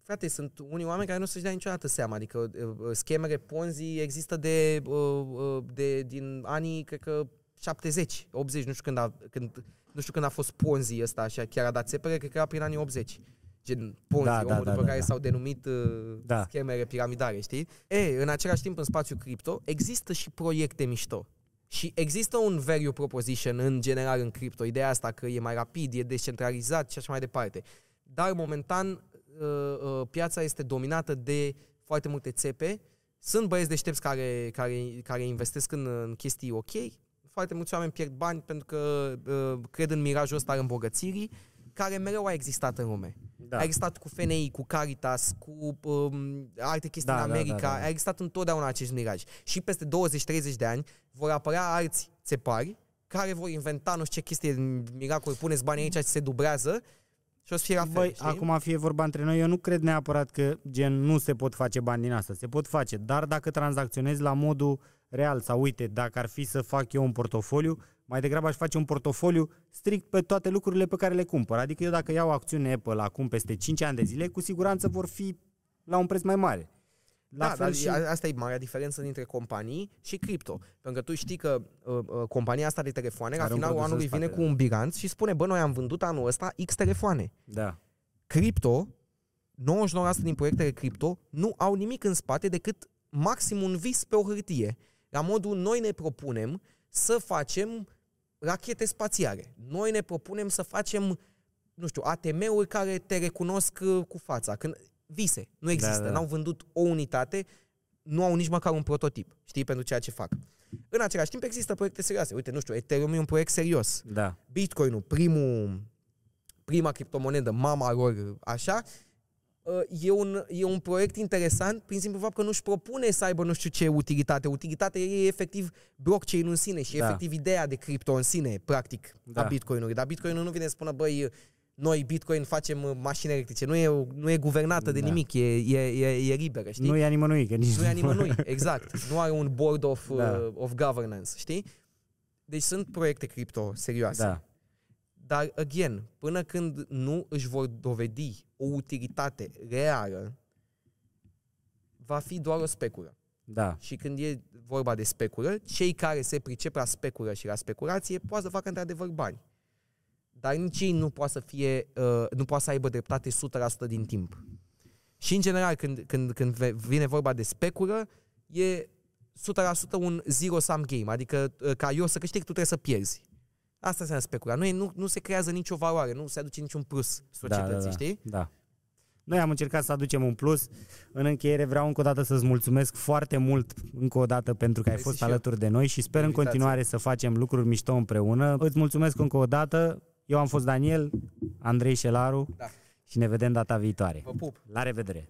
B: Frate, sunt unii oameni care nu să-și dea niciodată seama. Adică uh, uh, schemele Ponzi există de, uh, uh, de din anii, cred că 70, 80, nu știu când a, când, nu știu când a fost Ponzi ăsta, așa, chiar a dat țepere, cred că era prin anii 80. Gen Ponzi,
A: Da,
B: omul
A: da,
B: după
A: da, da,
B: care
A: da.
B: s-au denumit uh,
A: Da.
B: schemele piramidare, știi? E, în același timp, în spațiul cripto, există și proiecte mișto. Și există un value proposition în general în cripto, ideea asta că e mai rapid, e descentralizat și așa mai departe. Dar momentan uh, uh, piața este dominată de foarte multe țepe. Sunt băieți deștepți care, care, care investesc în, în chestii ok. Foarte mulți oameni pierd bani pentru că uh, cred în mirajul ăsta al îmbogățirii, care mereu a existat în lume.
A: Da.
B: A existat cu FNI, cu Caritas, cu um, alte chestii
A: Da,
B: în
A: da,
B: America.
A: da, da.
B: A existat întotdeauna acest miraj. Și peste 20-30 de ani vor apărea alți țepari care vor inventa nu știu ce chestie, miracol, puneți banii aici și se dublează și o să fie la fel.
A: Băi,
B: știi?
A: acum fie vorba între noi, eu nu cred neapărat că gen nu se pot face bani din asta, se pot face, dar dacă tranzacționezi la modul real sau uite, dacă ar fi să fac eu un portofoliu, mai degrabă aș face un portofoliu strict pe toate lucrurile pe care le cumpăr. Adică eu dacă iau acțiune Apple acum peste 5 ani de zile, cu siguranță vor fi la un preț mai mare. La
B: da,
A: fel
B: dar
A: și...
B: a- asta e marea diferență dintre companii și cripto. Pentru că tu știi că uh, uh, compania asta de telefoane, la
A: Are un
B: finalul
A: produs în
B: anului vine
A: spate,
B: cu
A: da.
B: un bilanț și spune, bă, noi am vândut anul ăsta X telefoane.
A: Da.
B: Cripto 99% din proiectele cripto nu au nimic în spate decât maxim un vis pe o hârtie. La modul, noi ne propunem să facem rachete spațiale. Noi ne propunem să facem, nu știu, ATM-uri care te recunosc uh, cu fața. Când vise, nu există,
A: Da, da.
B: n-au vândut o unitate, nu au nici măcar un prototip, știi, pentru ceea ce fac. În același timp există proiecte serioase. Uite, nu știu, Ethereum e un proiect serios.
A: Da.
B: Bitcoin-ul, primul, prima criptomonedă, mama lor, așa, uh, e un, e un proiect interesant prin simplu fapt că nu-și propune să aibă nu știu ce utilitate. Utilitatea ei e efectiv blockchain în sine și
A: Da.
B: efectiv ideea de cripto în sine, practic,
A: Da.
B: a Bitcoin-ului. Dar Bitcoin-ul nu vine să spună, băi, noi Bitcoin facem uh, mașini electrice. Nu e, nu e guvernată de
A: Da.
B: nimic, e, e, e, e liberă, știi?
A: Nu e a nimănui, că nici
B: Nu e a nimănui, exact. Nu are un board of,
A: Da.
B: uh, of governance, știi? Deci sunt proiecte cripto serioase.
A: Da.
B: Dar, again, până când nu își vor dovedi o utilitate reală, va fi doar o speculă.
A: Da.
B: Și când e vorba de speculă, cei care se pricep la speculă și la speculație poate să facă într-adevăr bani. Dar nici ei nu poate să fie, uh, nu poate să aibă dreptate 100% din timp. Și în general, când, când, când ve- vine vorba de speculă, e 100% un zero-sum game, adică uh, ca eu să câștig, tu trebuie să pierzi. Asta înseamnă specula. Nu, e, nu, nu se creează nicio valoare, nu se aduce niciun plus societății,
A: da, da, da.
B: știi?
A: Da. Noi am încercat să aducem un plus. În încheiere vreau încă o dată să-ți mulțumesc foarte mult încă o dată pentru că ai
B: Mersi
A: fost
B: și eu.
A: alături de noi și sper în
B: Invitație.
A: continuare să facem lucruri mișto împreună. Îți mulțumesc încă o dată. Eu am fost Daniel, Andrei Șelaru
B: Da.
A: și ne vedem data viitoare.
B: Vă pup!
A: La revedere!